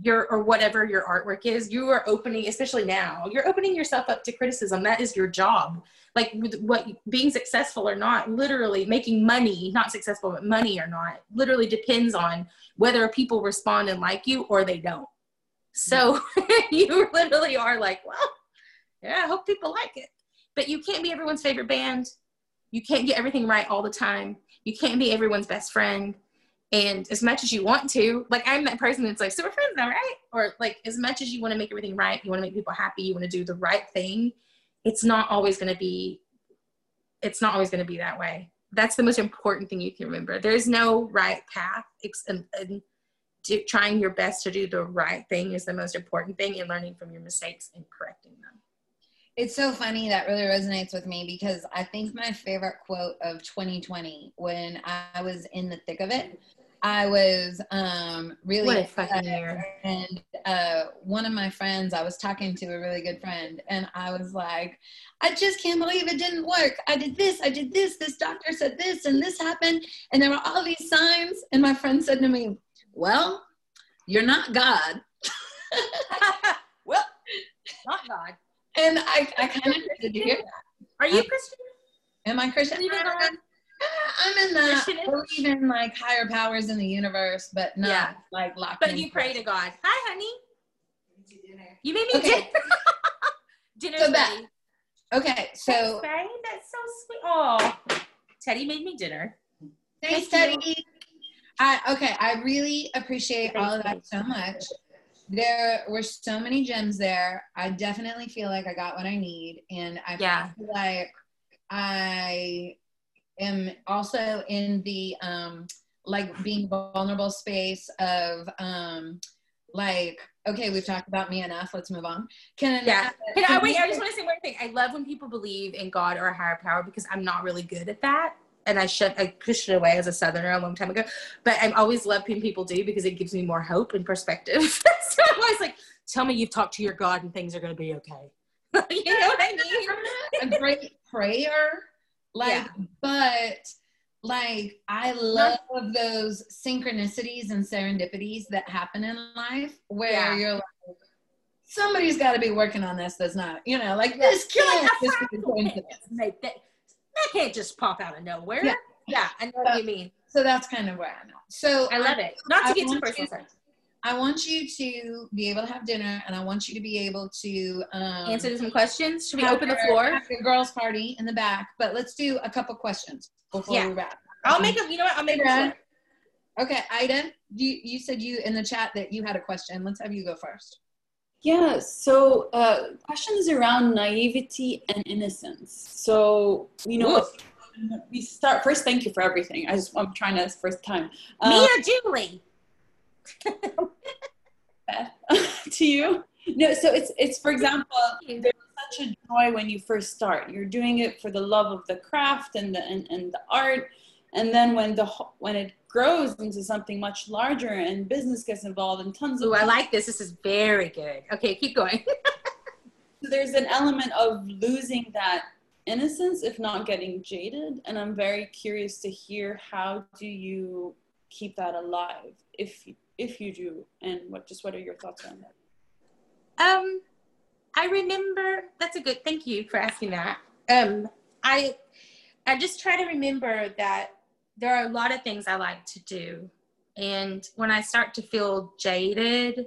your or whatever your artwork is you are opening especially now you're opening yourself up to criticism. That is your job. Like what being successful or not literally making money not successful but money or not literally depends on whether people respond and like you or they don't. So (laughs) you literally are like well yeah i hope people like it. But you can't be everyone's favorite band. You can't get everything right all the time. You can't be everyone's best friend and as much as you want to, like I'm that person that's like, so we're friends now, right? Or like as much as you want to make everything right, you want to make people happy, you want to do the right thing, it's not always going to be, it's not always going to be that way. That's the most important thing you can remember. There's no right path. And, and um, um, do, trying your best to do the right thing is the most important thing, and learning from your mistakes and correcting them. It's so funny that really resonates with me because I think my favorite quote of 2020 when I was in the thick of it, I was um, really What a fucking year. and uh, one of my friends, I was talking to a really good friend, and I was like, I just can't believe it didn't work. I did this, I did this, this doctor said this, and this happened, and there were all these signs, and my friend said to me, Well, you're not God. (laughs) well, not God. And I, I kind of did you hear that? Are you Christian? Am I Christian? Believe in God? I'm in the believe in like higher powers in the universe, but not Yeah. like locked But you pray to God. Hi, honey. You made me Okay. dinner. (laughs) Dinner's So ready. Okay, so Thanks, babe. That's so sweet. Oh, Teddy made me dinner. thanks, Thank you. Teddy. I okay, I really appreciate all of that so much. There were so many gems there. I definitely feel like I got what I need, and I Yeah. feel like I am also in the um like being vulnerable space of um like okay, we've talked about me enough. Let's move on. Can Yeah. Can I wait? I just want to say one thing. I love when people believe in God or a higher power because I'm not really good at that. And I should I pushed it away as a southerner a long time ago. But I always love when people do because it gives me more hope and perspective. (laughs) so I'm always like, tell me you've talked to your God and things are gonna be okay. (laughs) you know what I mean? (laughs) a great prayer like but like i love those synchronicities and serendipities that happen in life where Yeah. you're like somebody's got to be working on this that's not you know like this can't like, just be coincidence. can't that, that can't just pop out of nowhere. Yeah. Yeah, I know what you mean. so that's kind of where i'm at so I love it. Not to I get too personal. you-. I want you to be able to have dinner and i want you to be able to um Answer some questions. Should we have open the floor? have your girls party in the back but let's do a couple questions before Yeah. we wrap I'll make a. You know what? I'll make a. Okay, Ida, you, you said you in the chat that you had a question. Let's have you go first. Yeah, so uh, questions around naivety and innocence. So, you know, Oof. we start first. Thank you for everything. I just I'm trying to first time. Me Um, or Julie? (laughs) to you. No, so it's it's for example, there's such a joy when you first start. You're doing it for the love of the craft and the and, and the art, and then when the when it grows into something much larger and business gets involved and tons of Ooh, I like this. This is very good. Okay, keep going. (laughs) So there's an element of losing that innocence if not getting jaded and i'm very curious to hear how do you keep that alive if if you do and what just what are your thoughts on that Um, I remember. That's a good. Thank you for asking that. Um, I, I just try to remember that there are a lot of things I like to do, and when I start to feel jaded,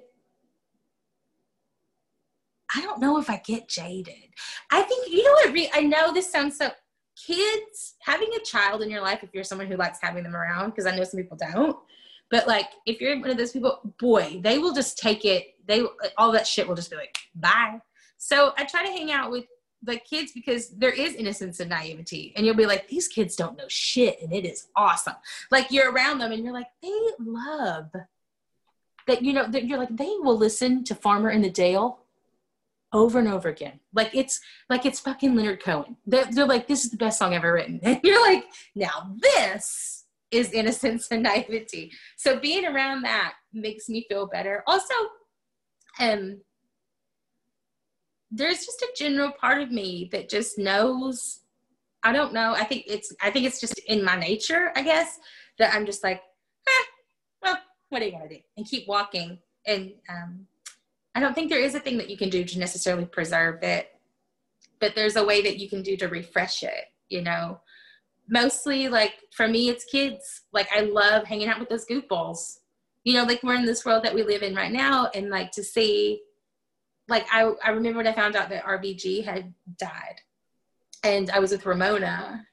I don't know if I get jaded. I think you know what. Re- I know this sounds so. Kids having a child in your life, if you're someone who likes having them around, because I know some people don't. But like, if you're one of those people, boy, they will just take it. They all that shit will just be like, bye. So I try to hang out with the kids because there is innocence and naivety, and you'll be like, these kids don't know shit, and it is awesome. Like you're around them, and you're like, they love that. You know, that you're like, they will listen to Farmer in the Dale over and over again. Like it's like it's fucking Leonard Cohen. They're, they're like, this is the best song ever written, and you're like, now this is innocence and naivety. So being around that makes me feel better. Also, um, there's just a general part of me that just knows. I don't know. I think it's. I think it's just in my nature. I guess that I'm just like, eh, well, what are you gonna do? And keep walking. And um, I don't think there is a thing that you can do to necessarily preserve it, but there's a way that you can do to refresh it. You know, mostly like for me, it's kids. Like I love hanging out with those goofballs. You know, like we're in this world that we live in right now, and like to see, like I I remember when I found out that RBG had died, and I was with Ramona,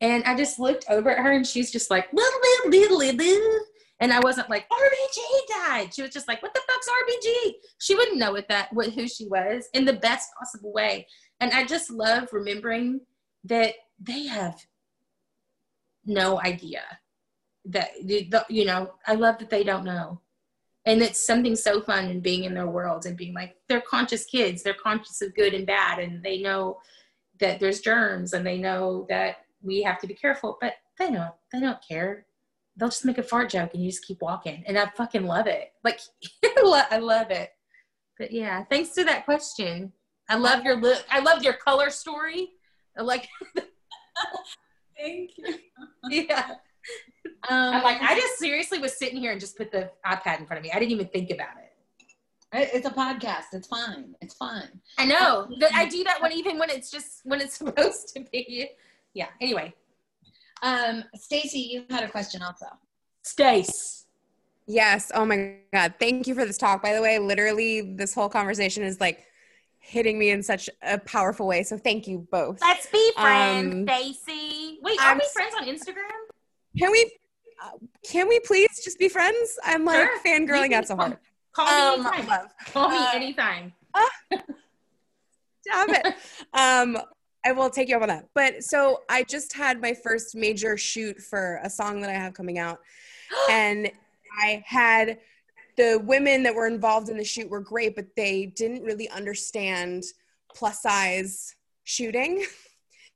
and I just looked over at her, and she's just like little little little little. And I wasn't like RBG died. She was just like, "What the fuck's RBG?" She wouldn't know what that, what who she was, in the best possible way. And I just love remembering that they have no idea that the- you know. I love that they don't know, and it's something so fun in being in their world and being like they're conscious kids. They're conscious of good and bad and they know that there's germs and they know that we have to be careful but they don't they don't care. They'll just make a fart joke and you just keep walking. And i fucking love it. Like (laughs) i love it. But yeah thanks to that question. I love your look i love your color story. I like (laughs) Thank you. (laughs) yeah Um, i'm like i just seriously was sitting here and just put the ipad in front of me i didn't even think about it It's a podcast. It's fine. It's fine. I know. But I do that when even when it's just when it's (laughs) supposed to be. Yeah. Anyway, Um, Stacy, you had a question also. Stace. Yes. Oh my God. Thank you for this talk. By the way, literally, this whole conversation is like hitting me in such a powerful way. So thank you both. Let's be friends, Um, Stacy. Wait, are I'm we friends on Instagram? Can we? Uh, Can we please just be friends? I'm like Sure. fangirling out so hard. Call me Um, anytime. love. Call me Uh, anytime. (laughs) Stop it. Um, I will take you up on that. But so I just had my first major shoot for a song that I have coming out, (gasps) and I had the women that were involved in the shoot were great, but they didn't really understand plus size shooting. (laughs)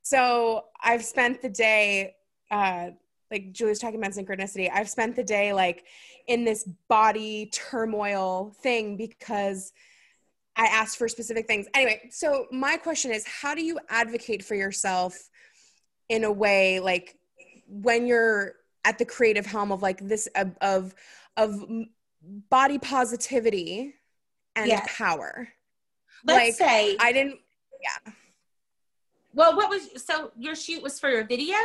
So I've spent the day, uh, like Julie's talking about synchronicity. I've spent the day like in this body turmoil thing because I asked for specific things. Anyway, so my question is how do you advocate for yourself in a way like when you're at the creative helm of like this of of, of body positivity and Yes. power? Let's like say. I didn't yeah. well, what was so your shoot was for a video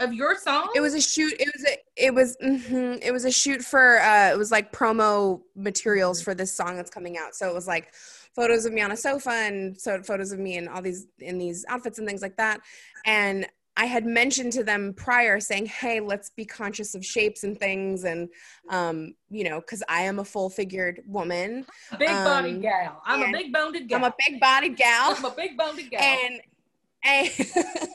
of your song? It was a shoot. It was a. It was. mhm, it was a shoot for. Uh, it was like promo materials for this song that's coming out. So it was like photos of me on a sofa and so photos of me in all these in these outfits and things like that. And I had mentioned to them prior, saying, "Hey, let's be conscious of shapes and things, and um, you know, because I am a full figured woman. big bodied um, gal. I'm a big boned gal. I'm a big bodied gal. I'm a big boned gal. and and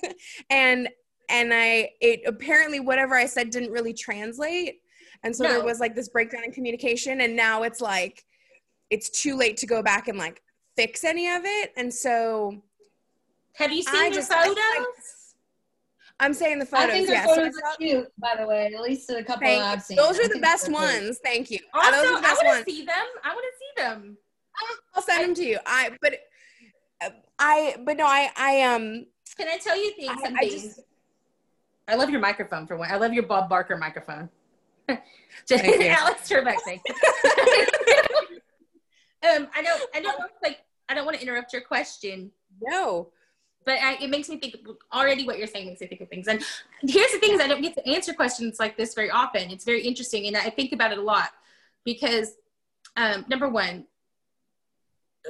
(laughs) and and I it apparently whatever I said didn't really translate, and so there was like this breakdown in communication, and now it's like it's too late to go back and like fix any of it, and so Have you seen I the just- photos? I- I'm saying the photos. I photos, think the yeah. photos saw- are cute, by the way. At least a couple thank- I've seen. those are the best they're cute. ones. Thank you. Also, those are the I want to see them. I want to see them. I'll send them to you. I but I but no I I um Can I tell you things? I- I just- I love your microphone for one. I love your Bob Barker microphone. (laughs) Thank. Alex Trebek thing. (laughs) um, I don't. I don't like. I don't want to interrupt your question, no. but I, it makes me think. Already, what you're saying makes me think of things. And here's the thing: is I don't get to answer questions like this very often. It's very interesting, and I think about it a lot because, um, number one,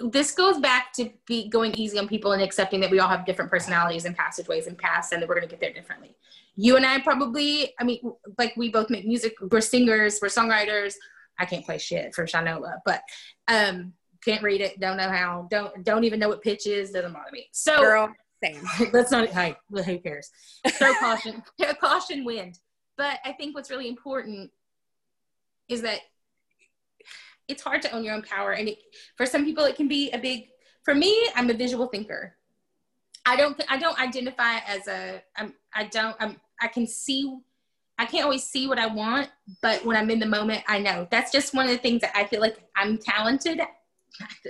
this goes back to be going easy on people and accepting that we all have different personalities and passageways and paths and that we're going to get there differently. You and I probably, I mean, like we both make music, we're singers, we're songwriters. I can't play shit for Shinola, but um, can't read it, don't know how, don't don't even know what pitch is, doesn't bother me. So Girl, same. (laughs) let's not hey, who cares? Throw caution, (laughs) caution wind. But I think what's really important is that it's hard to own your own power, and it, for some people it can be a big. For me, I'm a visual thinker. I don't. I don't identify as a. I'm. I don't. I'm. I can see. I can't always see what I want, but when I'm in the moment, I know. That's just one of the things that I feel like I'm talented. That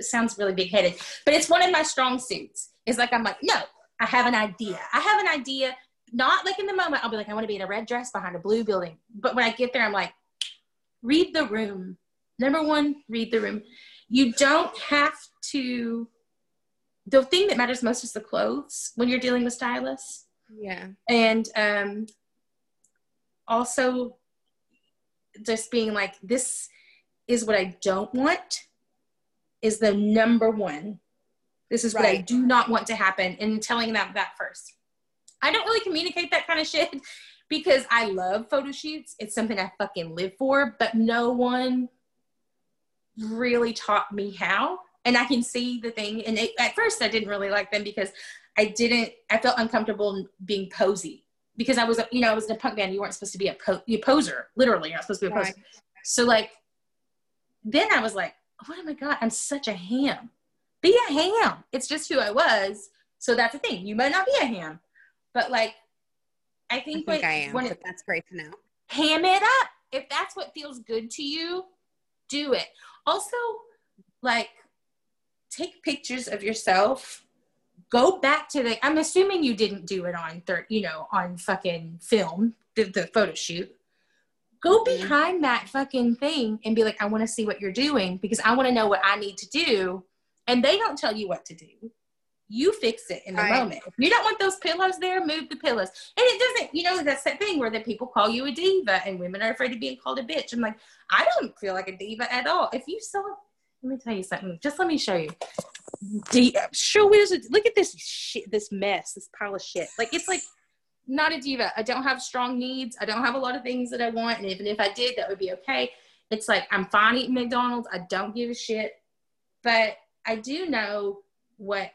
(laughs) sounds really big headed, but it's one of my strong suits. It's like I'm like, no, I have an idea. I have an idea. Not like in the moment, I'll be like, I want to be in a red dress behind a blue building. But when I get there, I'm like, read the room. Number one, read the room. You don't have to. The thing that matters most is the clothes when you're dealing with stylists Yeah. and um, also just being like this is what i don't want is the number one this is what i do not want to happen and telling them that first i don't really communicate that kind of shit (laughs) because i love photo shoots it's something i fucking live for but no one really taught me how and i can see the thing and it, at first i didn't really like them because i didn't i felt uncomfortable being posy because i was a, you know i was in a punk band you weren't supposed to be a, po- you poser literally you're not supposed to be a poser Right. so like then I was like, oh my God, I'm such a ham. Be a ham. It's just who I was. So that's the thing. You might not be a ham, but like, I I think, think when, I am, when but it, that's great to know. ham it up. If that's what feels good to you, do it. Also, like, take pictures of yourself. Go back to the. I'm assuming you didn't do it on third, you know, on fucking film, the, the photo shoot. Go mm-hmm. behind that fucking thing and be like, I want to see what you're doing because I want to know what I need to do. And they don't tell you what to do. You fix it in the Right. moment. If you don't want those pillows there, move the pillows. And it doesn't, you know, that's that thing where the people call you a diva and women are afraid of being called a bitch. I'm like, I don't feel like a diva at all. If you saw, let me tell you something. Just let me show you. D- this. Look at this shit, this mess, this pile of shit. Like it's like not a diva. I don't have strong needs. I don't have a lot of things that I want. And even if I did, that would be okay. It's like I'm fine eating McDonald's. I don't give a shit. But I do know what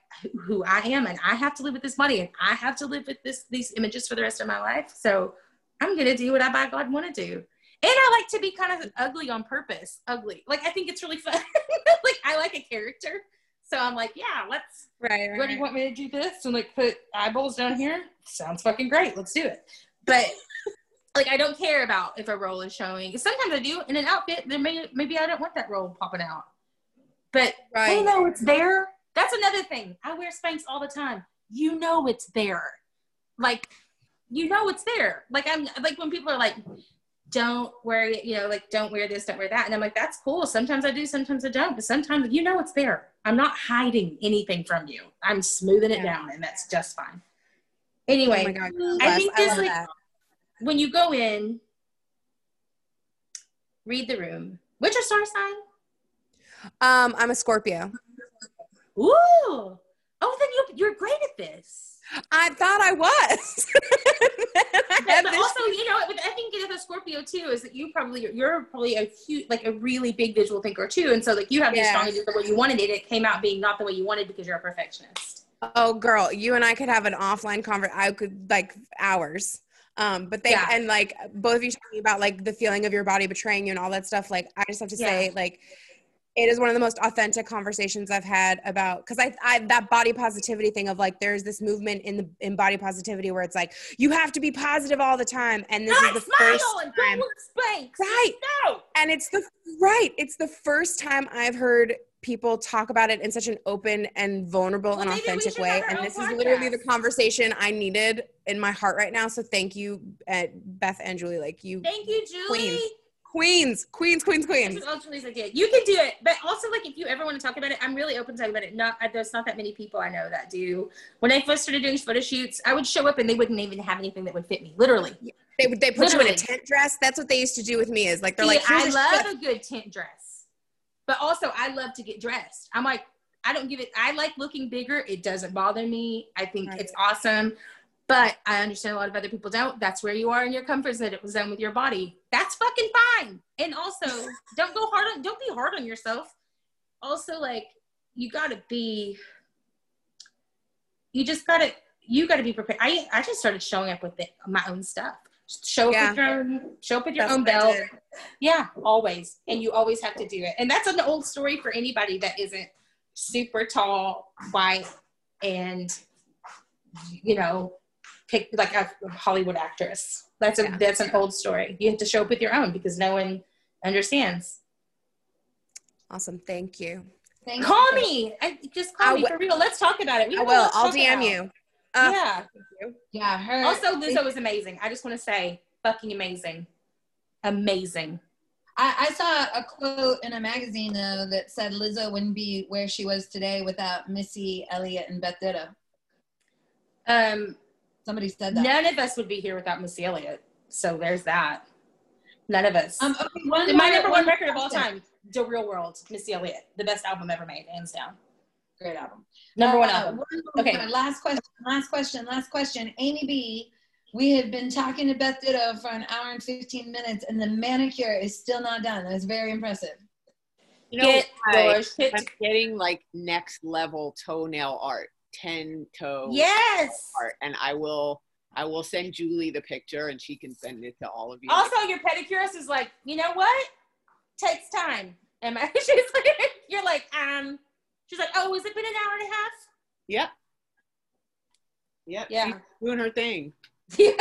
who I am and I have to live with this money and I have to live with this these images for the rest of my life. So I'm gonna do what I by God want to do. And I like to be kind of ugly on purpose. Ugly. Like I think it's really fun. (laughs) like I like a character. So I'm like, yeah, let's Right. what do you want me to do this and like put eyeballs down here? Sounds fucking great. Let's do it. But (laughs) like I don't care about if a role is showing. Sometimes I do in an outfit. Then maybe maybe I don't want that role popping out. But Right. you know it's there. That's another thing. I wear Spanx all the time. You know it's there. Like you know it's there. Like I'm like when people are like, don't wear it, you know, like don't wear this, don't wear that. And I'm like, that's cool. Sometimes I do, sometimes I don't. But sometimes you know it's there. I'm not hiding anything from you. I'm smoothing it Yeah. down and that's just fine. Anyway, oh God. I think I there's love like that. when you go in, read the room. What's your star sign? Um, I'm a Scorpio. Ooh. Oh, then you you're great at this. I thought I was. (laughs) I But, also, you know, what, I think with a Scorpio too is that you probably you're probably a huge, like a really big visual thinker too, and so like you have these Yeah. strong ideas the way you wanted it. It came out being not the way you wanted because you're a perfectionist. Oh, girl, you and I could have an offline conversation. I could like hours. Um, but they Yeah. and like both of you talking about like the feeling of your body betraying you and all that stuff. Like, I just have to say, like, it is one of the most authentic conversations I've had about because I, I that body positivity thing of like there's this movement in the in body positivity where it's like you have to be positive all the time, and this Not is the smile first and time. don't wear Spanx. Right. No. and it's the right it's the first time i've heard people talk about it in such an open and vulnerable Well, and authentic way and this is literally the conversation i needed in my heart right now so thank you uh, beth and julie like you Thank you, Julie. queens queens queens queens queens ultimately I did. You can do it, but also like if you ever want to talk about it, I'm really open to talking about it. Not I- there's not that many people I know that do. When I first started doing photo shoots, I would show up and they wouldn't even have anything that would fit me. Literally. they, would- they put you in a tent dress that's what they used to do with me is like they're See, like I love shirt. a good tent dress, but also I love to get dressed. I'm like, I don't give it. I like looking bigger. It doesn't bother me. I think Right. it's awesome, but I understand a lot of other people don't. That's where you are in your comfort zone with your body. That's fucking fine. And also, (laughs) don't go hard on. Don't be hard on yourself. Also, like you gotta be. You just gotta. You gotta be prepared. I I just started showing up with it, my own stuff. Just show up Yeah. with your own. Show up with your That's own belt. Yeah, always. And you always have to do it. And that's an old story for anybody that isn't super tall, white, and you know, pick like a Hollywood actress. That's a Yeah. that's an old story. You have to show up with your own because no one understands. awesome thank you Thank Call you. me. I, just call I me wi- for real. Let's talk about it. We i will i'll talk dm about. you Uh, yeah. Yeah, her. Also, Lizzo was amazing. I just want to say, fucking amazing, amazing. I, I saw a quote in a magazine though that said Lizzo wouldn't be where she was today without Missy Elliott and Beth Ditto. Um, Somebody said that. None of us would be here without Missy Elliott. So there's that. None of us. Um, okay, one my more- number one one record of all time, The Real World, Missy Elliott, the best album ever made, hands down. Great album. Number one Uh, album. one more- Okay. Last question. Last question. Last question. Amy B. We have been talking to Beth Ditto for an hour and 15 minutes, and the manicure is still not done. That's very impressive. You know, Get I. I'm getting like next level toenail art, ten toe Yes. art, and I will I will send Julie the picture, and she can send it to all of you. Also, your pedicurist is like, you know what? Takes time. And my, (laughs) she's like, you're like, um, she's like, oh, has it been an hour and a half? Yep. Yep. Yeah. She's doing her thing. (laughs) Yeah.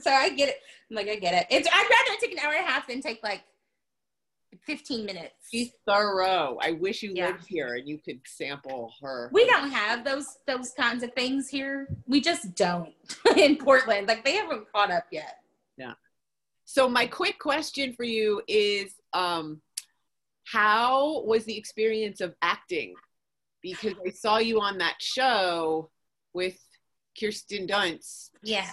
so I get it. I'm like, I get it. It's I'd rather take an hour and a half than take like 15 minutes. She's thorough. I wish you Yeah. lived here and you could sample her. We don't have those those kinds of things here. We just don't (laughs) in Portland. Like they haven't caught up yet. Yeah. So my quick question for you is um how was the experience of acting? Because I saw you on that show with Kirsten Dunst Yeah.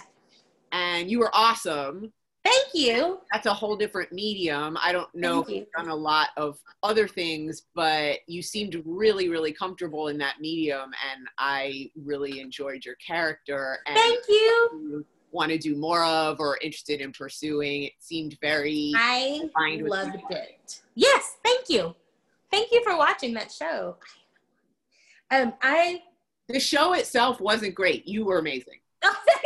and you were awesome. Thank you. That's a whole different medium. I don't know Thank if you. you've done a lot of other things, but you seemed really, really comfortable in that medium and I really enjoyed your character and Thank you. want to do more of or interested in pursuing. It seemed very I loved it. Yes, thank you. Thank you for watching that show. Um, I The show itself wasn't great. You were amazing. (laughs)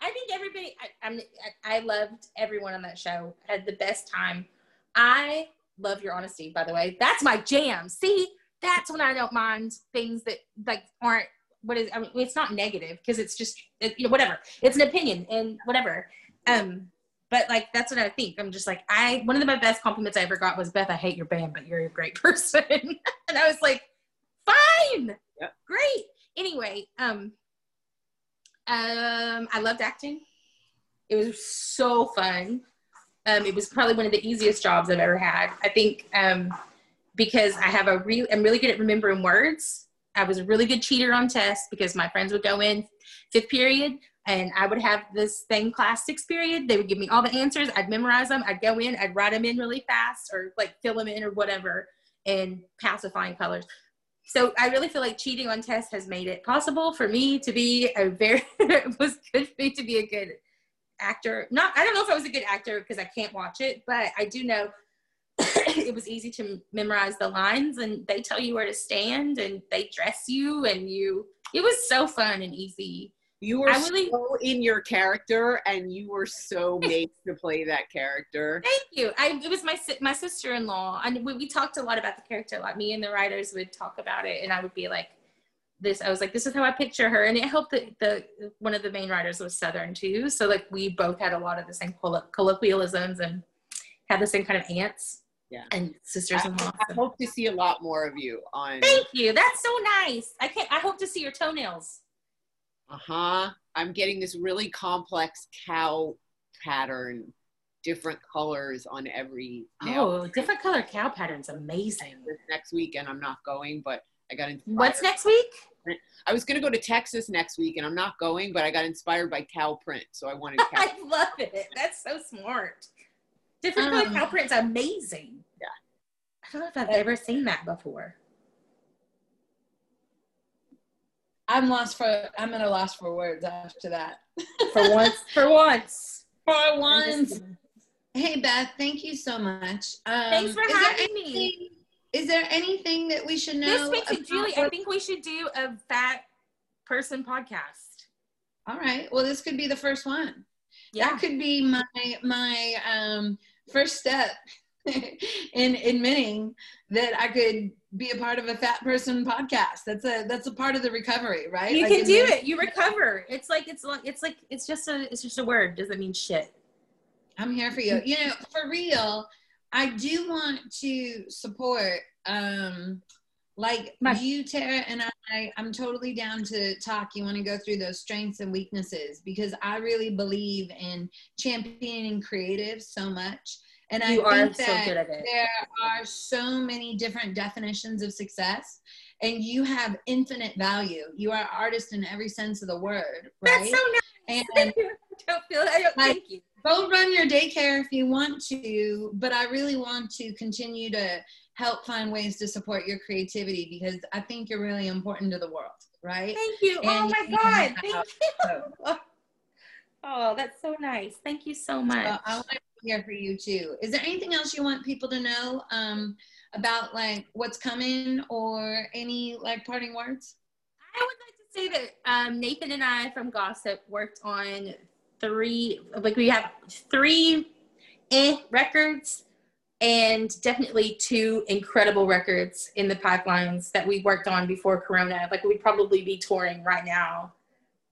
I think everybody. I, I'm. I, I loved everyone on that show. I had the best time. I love your honesty. By the way, that's my jam. See, that's when I don't mind things that like aren't. What is? I mean, it's not negative because it's just it, you know whatever. It's an opinion and whatever. Um, but like that's what I think. I'm just like I. One of the, my best compliments I ever got was Beth. I hate your band, but you're a great (laughs) person. and I was like, fine, Yep. great. Anyway, um, um, I loved acting. It was so fun. Um, it was probably one of the easiest jobs I've ever had. I think um, because I have a real, I'm really good at remembering words. I was a really good cheater on tests because my friends would go in fifth period and I would have this thing class sixth period. They would give me all the answers. I'd memorize them. I'd go in. I'd write them in really fast or like fill them in or whatever and pacifying colors. So I really feel like cheating on tests has made it possible for me to be a very (laughs) it was good for me to be a good actor. Not I don't know if I was a good actor because I can't watch it, but I do know (coughs) it was easy to memorize the lines and they tell you where to stand and they dress you and you it was so fun and easy. You were really- so in your character and you were so (laughs) made to play that character. Thank you. I it was my my sister in law, and we, we talked a lot about the character. A lot. Me and the writers would talk about it, and I would be like, "This." I was like, "This is how I picture her," and it helped that the one of the main writers was Southern too. So like we both had a lot of the same collo- colloquialisms and had the same kind of aunts Yeah. and sisters in law. I hope to see a lot more of you on Thank you. That's so nice. I can't. I hope to see your toenails. Uh-huh. I'm getting this really complex cow pattern, different colors on every nail. Oh, different color cow patterns. Amazing. This next week and I'm not going, but I got inspired. What's next week? I was gonna go to Texas next week and I'm not going, but I got inspired by cow print, so I wanted (laughs) cow. I love it. That's so smart. Different color Um, cow print's amazing. Yeah. I don't know if I've ever seen that before. I'm lost for. I'm at a loss for words after that. (laughs) For once. For once. For once. Hey Beth, thank you so much. Um, Thanks for is there having me. anything- Is there anything that we should know? This makes it, about Julie. I think we should do a fat person podcast. All right. Well, this could be the first one. Yeah. That could be my my um, first step (laughs) in admitting that I could be a part of a fat person podcast. That's a that's a part of the recovery, right? You Like can do it. You recover. It's like it's like it's like it's just a it's just a word. Doesn't mean shit. I'm here for you. You know, for real, I do want to support um like My- you, Tara, and I, I'm totally down to talk. You want to go through those strengths and weaknesses because I really believe in championing creatives so much. And You I are think so that good at it. there are so many different definitions of success, and you have infinite value. You are an artist in every sense of the word, right? That's so nice. (laughs) And don't feel. I don't. Like- Thank you. go run your daycare if you want to, but I really want to continue to help find ways to support your creativity because I think you're really important to the world, right? Thank you. oh my you god. Thank you. (laughs) Oh, that's so nice. Thank you so much. So I want here for you too. Is there anything else you want people to know um, about like what's coming or any like parting words? I would like to say that um, Nathan and I from Gossip worked on three, like we have three eh records. and definitely two incredible records in the pipelines that we worked on before Corona. Like we'd probably be touring right now.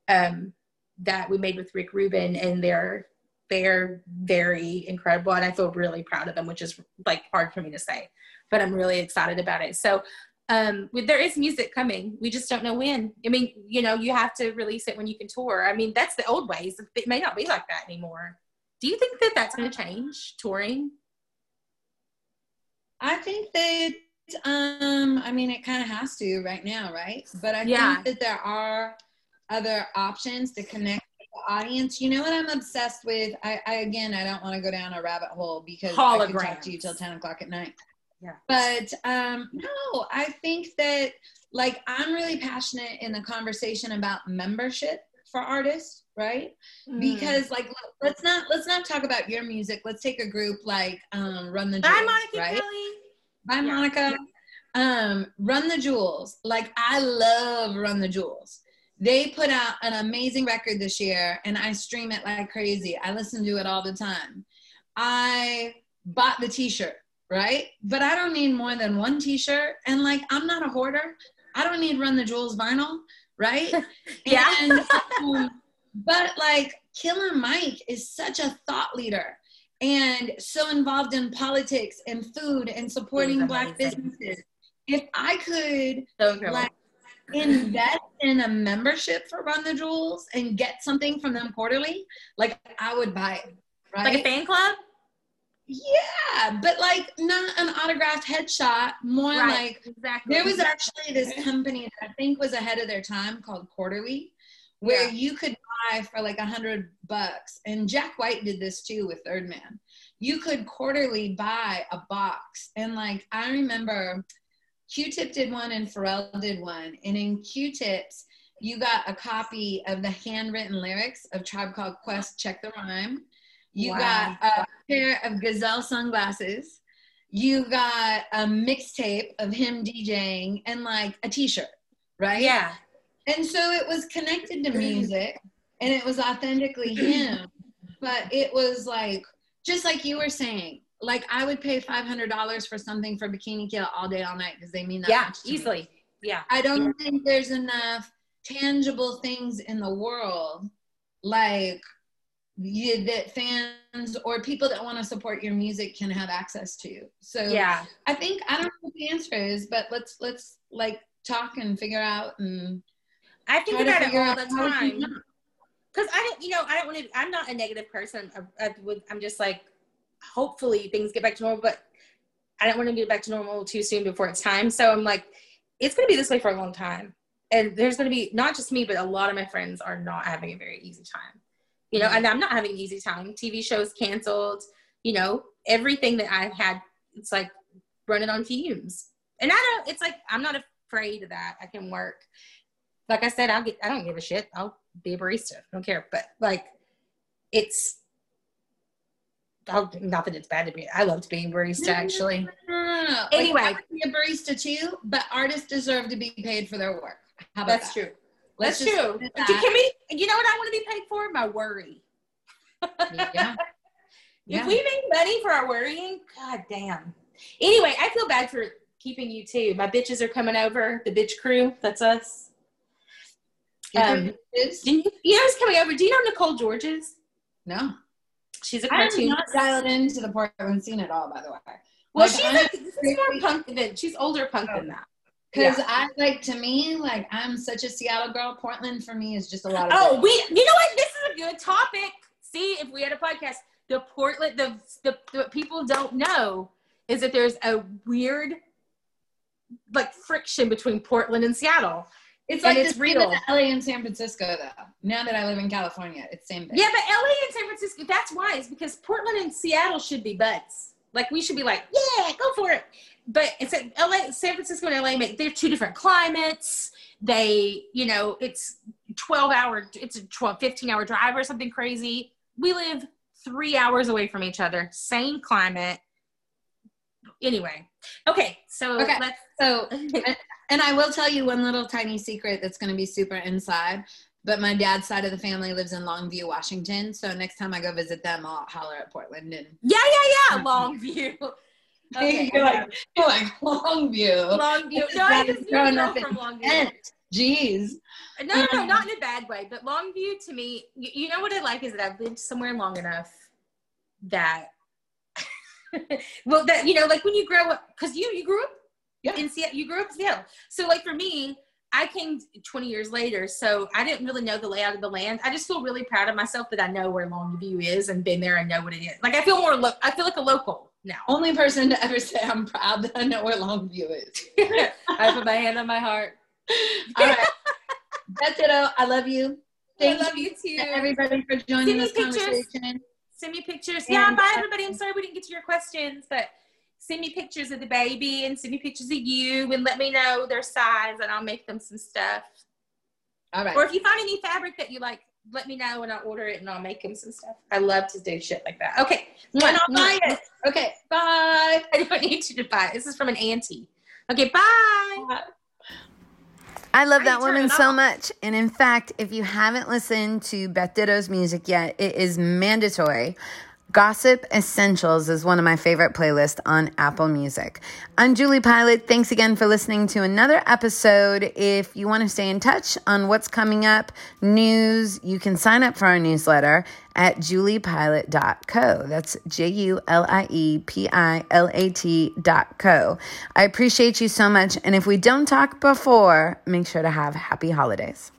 Um, that we made with Rick Rubin, and they're they're very incredible, and I feel really proud of them, which is like hard for me to say, but I'm really excited about it. So. Um, there is music coming. We just don't know when. I mean, you know, you have to release it when you can tour. I mean, that's the old ways. It may not be like that anymore. Do you think that that's going to change touring? I think that um I mean it kind of has to right now, right? But I Yeah. think that there are other options to connect audience. You know what I'm obsessed with? I, I again I don't want to go down a rabbit hole because I could talk to you till 10 o'clock at night. Yeah. But um no, I think that like I'm really passionate in the conversation about membership for artists, right? Mm. Because like let's not let's not talk about your music. Let's take a group like um Run the Bye, Monica right? Kelly. Bye, Monica. Um, Run the Jewels. Like I love Run the Jewels. They put out an amazing record this year, and I stream it like crazy. I listen to it all the time. I bought the T-shirt, right? But I don't need more than one T-shirt, and like I'm not a hoarder. I don't need Run the Jewels vinyl, right? (laughs) Yeah. And, um, but like Killer Mike is such a thought leader and so involved in politics and food and supporting black businesses. If I could So like invest in a membership for Run the Jewels and get something from them quarterly, like I would buy it. Right? Like a fan club? Yeah, but like not an autographed headshot, more Right, like exactly. there was actually this company that I think was ahead of their time called Quarterly, where Yeah. you could buy for like a hundred bucks. And Jack White did this too with Third Man. You could quarterly buy a box. And like I remember Q-Tip did one and Pharrell did one. And in Q-Tips, you got a copy of the handwritten lyrics of Tribe Called Quest, Check the Rhyme. You Wow. got a pair of Gazelle sunglasses. You got a mixtape of him DJing and like a t-shirt, right? Yeah. And so it was connected to mm-hmm. music and it was authentically him. But it was like, just like you were saying, like I would pay $500 for something for Bikini Kill all day, all night because they mean that Yeah, much to me. easily. Yeah. I don't think there's enough tangible things in the world like you, that fans or people that want to support your music can have access to. So Yeah. I think I don't know what the answer is, but let's let's like talk and figure out and I think about it all the how we can time. Because I don't, you know, I don't want to. I'm not a negative person. I, I would, I'm just like, hopefully things get back to normal, but I don't want to get back to normal too soon before it's time. So I'm like, it's going to be this way for a long time, and there's going to be not just me, but a lot of my friends are not having a very easy time. You know, Mm-hmm. and I'm not having an easy time. TV shows canceled. You know, everything that I've had, it's like running on fumes. And I don't. It's like I'm not afraid of that. I can work like I said, I'll get, I don't give a shit. I'll be a barista. I don't care. But like, it's, I'll, not that it's bad to be, I loved being a barista actually. No. (laughs) Like, Anyway. I would be a barista too, but artists deserve to be paid for their work. How about That's that? true. Let's That's true. leave it Do- at Can we, you know what I want to be paid for? My worry. Yeah. (laughs) Yeah. If we make money for our worrying, god damn. Anyway, I feel bad for keeping you too. My bitches are coming over, the bitch crew. That's us. Um, you, you know who's coming over? Do you know Nicole Georges? no. She's a cartoon. not dialed into the Portland scene at all, by the way. Well, Like, she's like, this is more punk than she's older punk than that. Because Yeah. I like to me, like I'm such a Seattle girl. Portland for me is just a lot of. Oh, it. we you know what? This is a good topic. See, if we had a podcast, the Portland, the the, the what people don't know is that there's a weird like friction between Portland and Seattle. It's like it's real. LA and San Francisco, though. Now that I live in California, it's same thing. Yeah, but LA and San Francisco, that's why. It's because Portland and Seattle should be buds. Like we should be like, yeah, go for it. But it's a, LA, San Francisco and LA they're two different climates. They, you know, it's 12 hour, it's a 12, 15 hour drive or something crazy. We live three hours away from each other, same climate. Anyway, okay, so Okay. let's So, (laughs) and, I will tell you one little tiny secret that's going to be super inside. But my dad's side of the family lives in Longview, Washington. So next time I go visit them, I'll holler at Portland and Yeah, yeah, yeah. (laughs) Longview. (laughs) Okay. You're like, you're like Longview. Longview. No, I just up from Longview. Kent. Jeez. No, no, no, not in a um, bad way. But Longview to me, you, you know what I like is that I've lived somewhere long enough that, (laughs) well, that you know, like when you grow up, because you you grew up Yeah. in Seattle, you grew up in Seattle. So like for me, I came 20 years later, so I didn't really know the layout of the land. I just feel really proud of myself that I know where Longview is and been there and know what it is. Like I feel more, lo- I feel like a local now. Only person to ever say I'm proud that I know where Longview is. (laughs) I put my hand on my heart. All right. That's it. I love you. Thank I love you too. to everybody for joining Send me this pictures. conversation. Send me pictures. Yeah, bye everybody. I'm sorry we didn't get to your questions, but send me pictures of the baby and send me pictures of you and let me know their size and I'll make them some stuff. All right. Or if you find any fabric that you like, let me know and I'll order it and I'll make them some stuff. I love to do shit like that. Okay. Mwah, And I'll buy mwah. it. Okay. Bye. (laughs) I don't need you to buy it. This is from an auntie. Okay, bye. I love How that you woman so much. And in fact, if you haven't listened to Beth Ditto's music yet, it is mandatory. Gossip Essentials is one of my favorite playlists on Apple Music. I'm Julie Pilat. Thanks again for listening to another episode. If you want to stay in touch on what's coming up, news, you can sign up for our newsletter at juliepilat.co. That's J U L I E P I L A T dot co. I appreciate you so much. And if we don't talk before, make sure to have happy holidays.